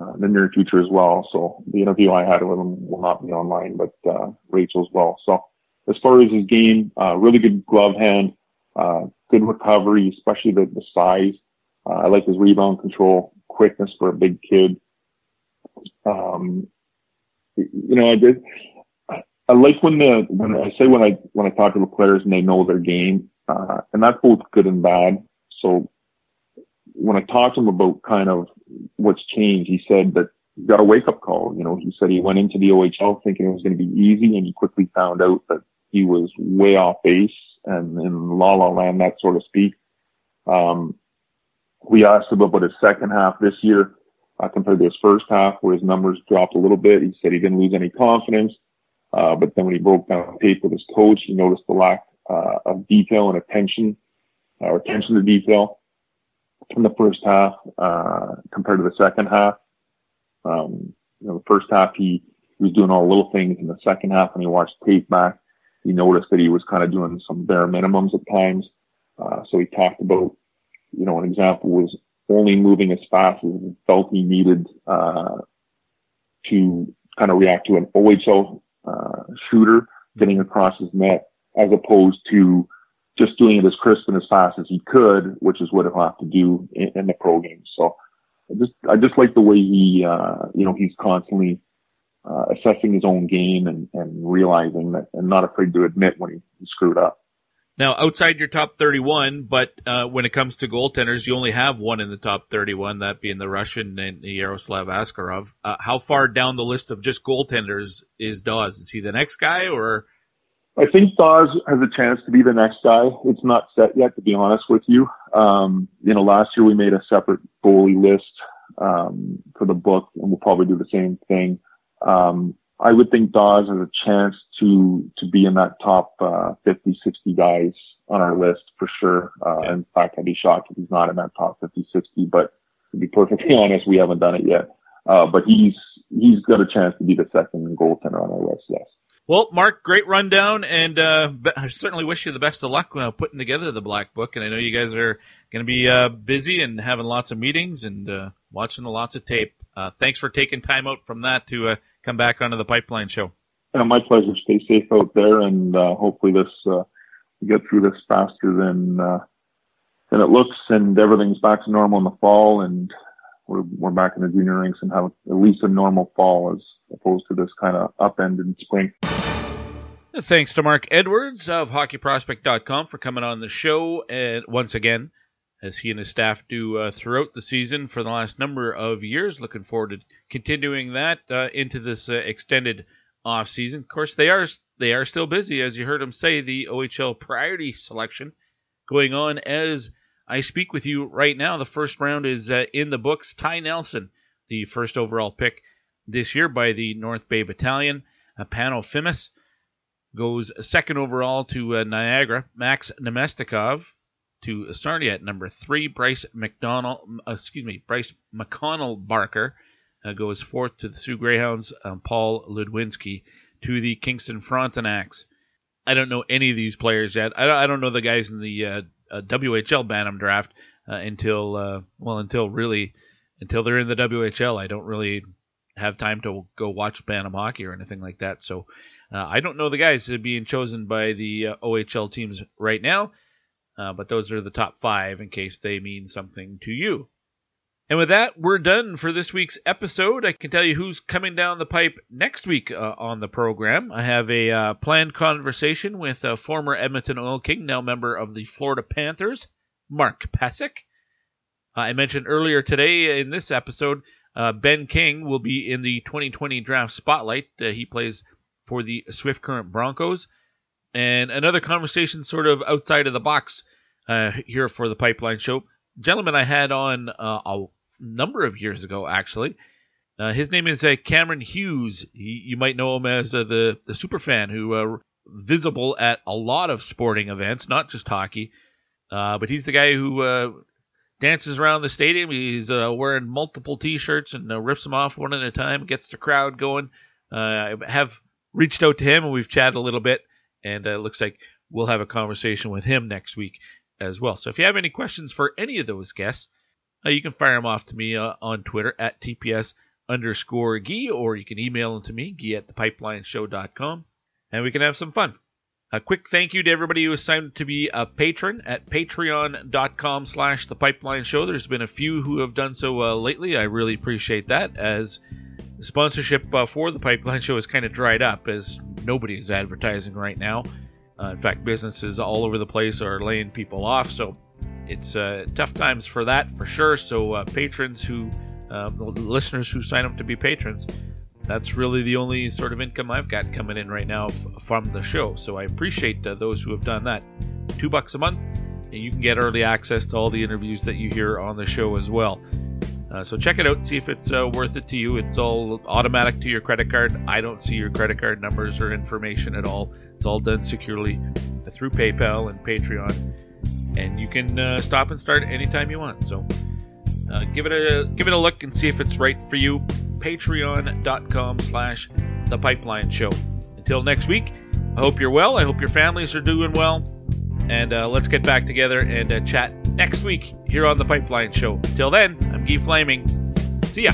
uh, in the near future as well. So the interview I had with him will not be online, but uh, Rachel as well. So as far as his game, uh, really good glove hand, uh, good recovery, especially the, the size. I like his rebound control, quickness for a big kid. Um, you know, I did. I like when the when I say when I when I talk to the players and they know their game, uh, and that's both good and bad. So when I talked to him about kind of what's changed, he said that he got a wake up call. You know, he said he went into the OHL thinking it was going to be easy, and he quickly found out that he was way off base and in la la land, that sort of speak. Um, we asked him about his second half this year uh, compared to his first half, where his numbers dropped a little bit. He said he didn't lose any confidence. Uh, but then when he broke down tape with his coach, he noticed the lack uh, of detail and attention, uh, or attention to detail in the first half uh, compared to the second half. Um, you know, the first half he, he was doing all the little things. In the second half, when he watched tape back, he noticed that he was kind of doing some bare minimums at times. Uh, so he talked about, you know, an example was only moving as fast as he felt he needed uh, to kind of react to an OHL uh, shooter getting across his net, as opposed to just doing it as crisp and as fast as he could, which is what he'll have to do in, in the pro game. So I just I just like the way he uh, you know he's constantly uh, assessing his own game and, and realizing that and not afraid to admit when he, he screwed up. Now, outside your top 31, but uh, when it comes to goaltenders, you only have one in the top 31, that being the Russian and Yaroslav Askarov. Uh, how far down the list of just goaltenders is Daws? Is he the next guy, or? I think Daws has a chance to be the next guy. It's not set yet, to be honest with you. Um, you know, last year we made a separate goalie list um, for the book, and we'll probably do the same thing. Um, I would think Daws has a chance to to be in that top uh, 50, 60 guys on our list for sure. Uh, in fact, I'd be shocked if he's not in that top 50, 60. But to be perfectly honest, we haven't done it yet. Uh, but he's he's got a chance to be the second goaltender on our list. Yes. Well, Mark, great rundown, and uh, I certainly wish you the best of luck uh, putting together the Black Book. And I know you guys are going to be uh, busy and having lots of meetings and uh, watching lots of tape. Uh, thanks for taking time out from that to uh, come back onto the Pipeline Show. Yeah, my pleasure. Stay safe out there, and uh, hopefully this uh, we get through this faster than uh, than it looks, and everything's back to normal in the fall, and we're we're back in the junior ranks and have at least a normal fall as opposed to this kind of upend in spring. Thanks to Mark Edwards of HockeyProspect.com for coming on the show, and once again, as he and his staff do uh, throughout the season for the last number of years. Looking forward to continuing that uh, into this uh, extended off season. Of course, they are they are still busy, as you heard him say. The OHL priority selection going on as I speak with you right now. The first round is uh, in the books. Ty Nelson, the first overall pick this year by the North Bay Battalion. Uh, Pano Fimis goes second overall to uh, Niagara. Max Namestnikov to Sarnia at number three. Bryce McDonald, uh, excuse me, Bryce McConnell Barker uh, goes fourth to the Soo Greyhounds. Um, Paul Ludwinski to the Kingston Frontenacs. I don't know any of these players yet. I don't, I don't know the guys in the uh, uh WHL Bantam draft uh, until well until really until they're in the WHL. I don't really have time to go watch Bantam hockey or anything like that. So I don't know the guys being chosen by the OHL teams right now. Uh, but those are the top five in case they mean something to you. And with that, we're done for this week's episode. I can tell you who's coming down the pipe next week uh, on the program. I have a uh, planned conversation with a former Edmonton Oil King, now member of the Florida Panthers, Mark Pysyk. Uh, I mentioned earlier today in this episode, uh, Ben King will be in the 2020 draft spotlight. Uh, he plays for the Swift Current Broncos. And another conversation sort of outside of the box uh, here for the Pipeline Show. Gentleman I had on uh, a number of years ago, actually. Uh, his name is uh, Cameron Hughes. He, you might know him as uh, the the super fan who uh, visible at a lot of sporting events, not just hockey. but he's the guy who dances around the stadium. He's wearing multiple T-shirts and rips them off one at a time, gets the crowd going. I have reached out to him and we've chatted a little bit, and it looks like we'll have a conversation with him next week as well. So if you have any questions for any of those guests, uh, you can fire them off to me uh, on Twitter at TPS underscore Gee, or you can email them to me, Gee at thepipelineshow.com, and we can have some fun. A quick thank you to everybody who has signed up to be a patron at patreon.com slash the pipeline show. There's been a few who have done so uh, lately. I really appreciate that as sponsorship uh, for the pipeline show has kind of dried up as nobody is advertising right now. Uh, in fact, businesses all over the place are laying people off, so it's uh, tough times for that for sure. So uh, patrons who, um, listeners who sign up to be patrons, that's really the only sort of income I've got coming in right now f- from the show. So I appreciate uh, those who have done that. Two bucks a month, and you can get early access to all the interviews that you hear on the show as well. Uh, so check it out, see if it's uh, worth it to you. It's all automatic to your credit card. I don't see your credit card numbers or information at all. It's all done securely through PayPal and Patreon, and you can uh, stop and start anytime you want. So uh, give it a give it a look and see if it's right for you. Patreon.com/slash The Pipeline Show. Until next week, I hope you're well. I hope your families are doing well, and uh, let's get back together and uh, chat next week here on the Pipeline Show. Till then, I'm Guy Flaming. See ya.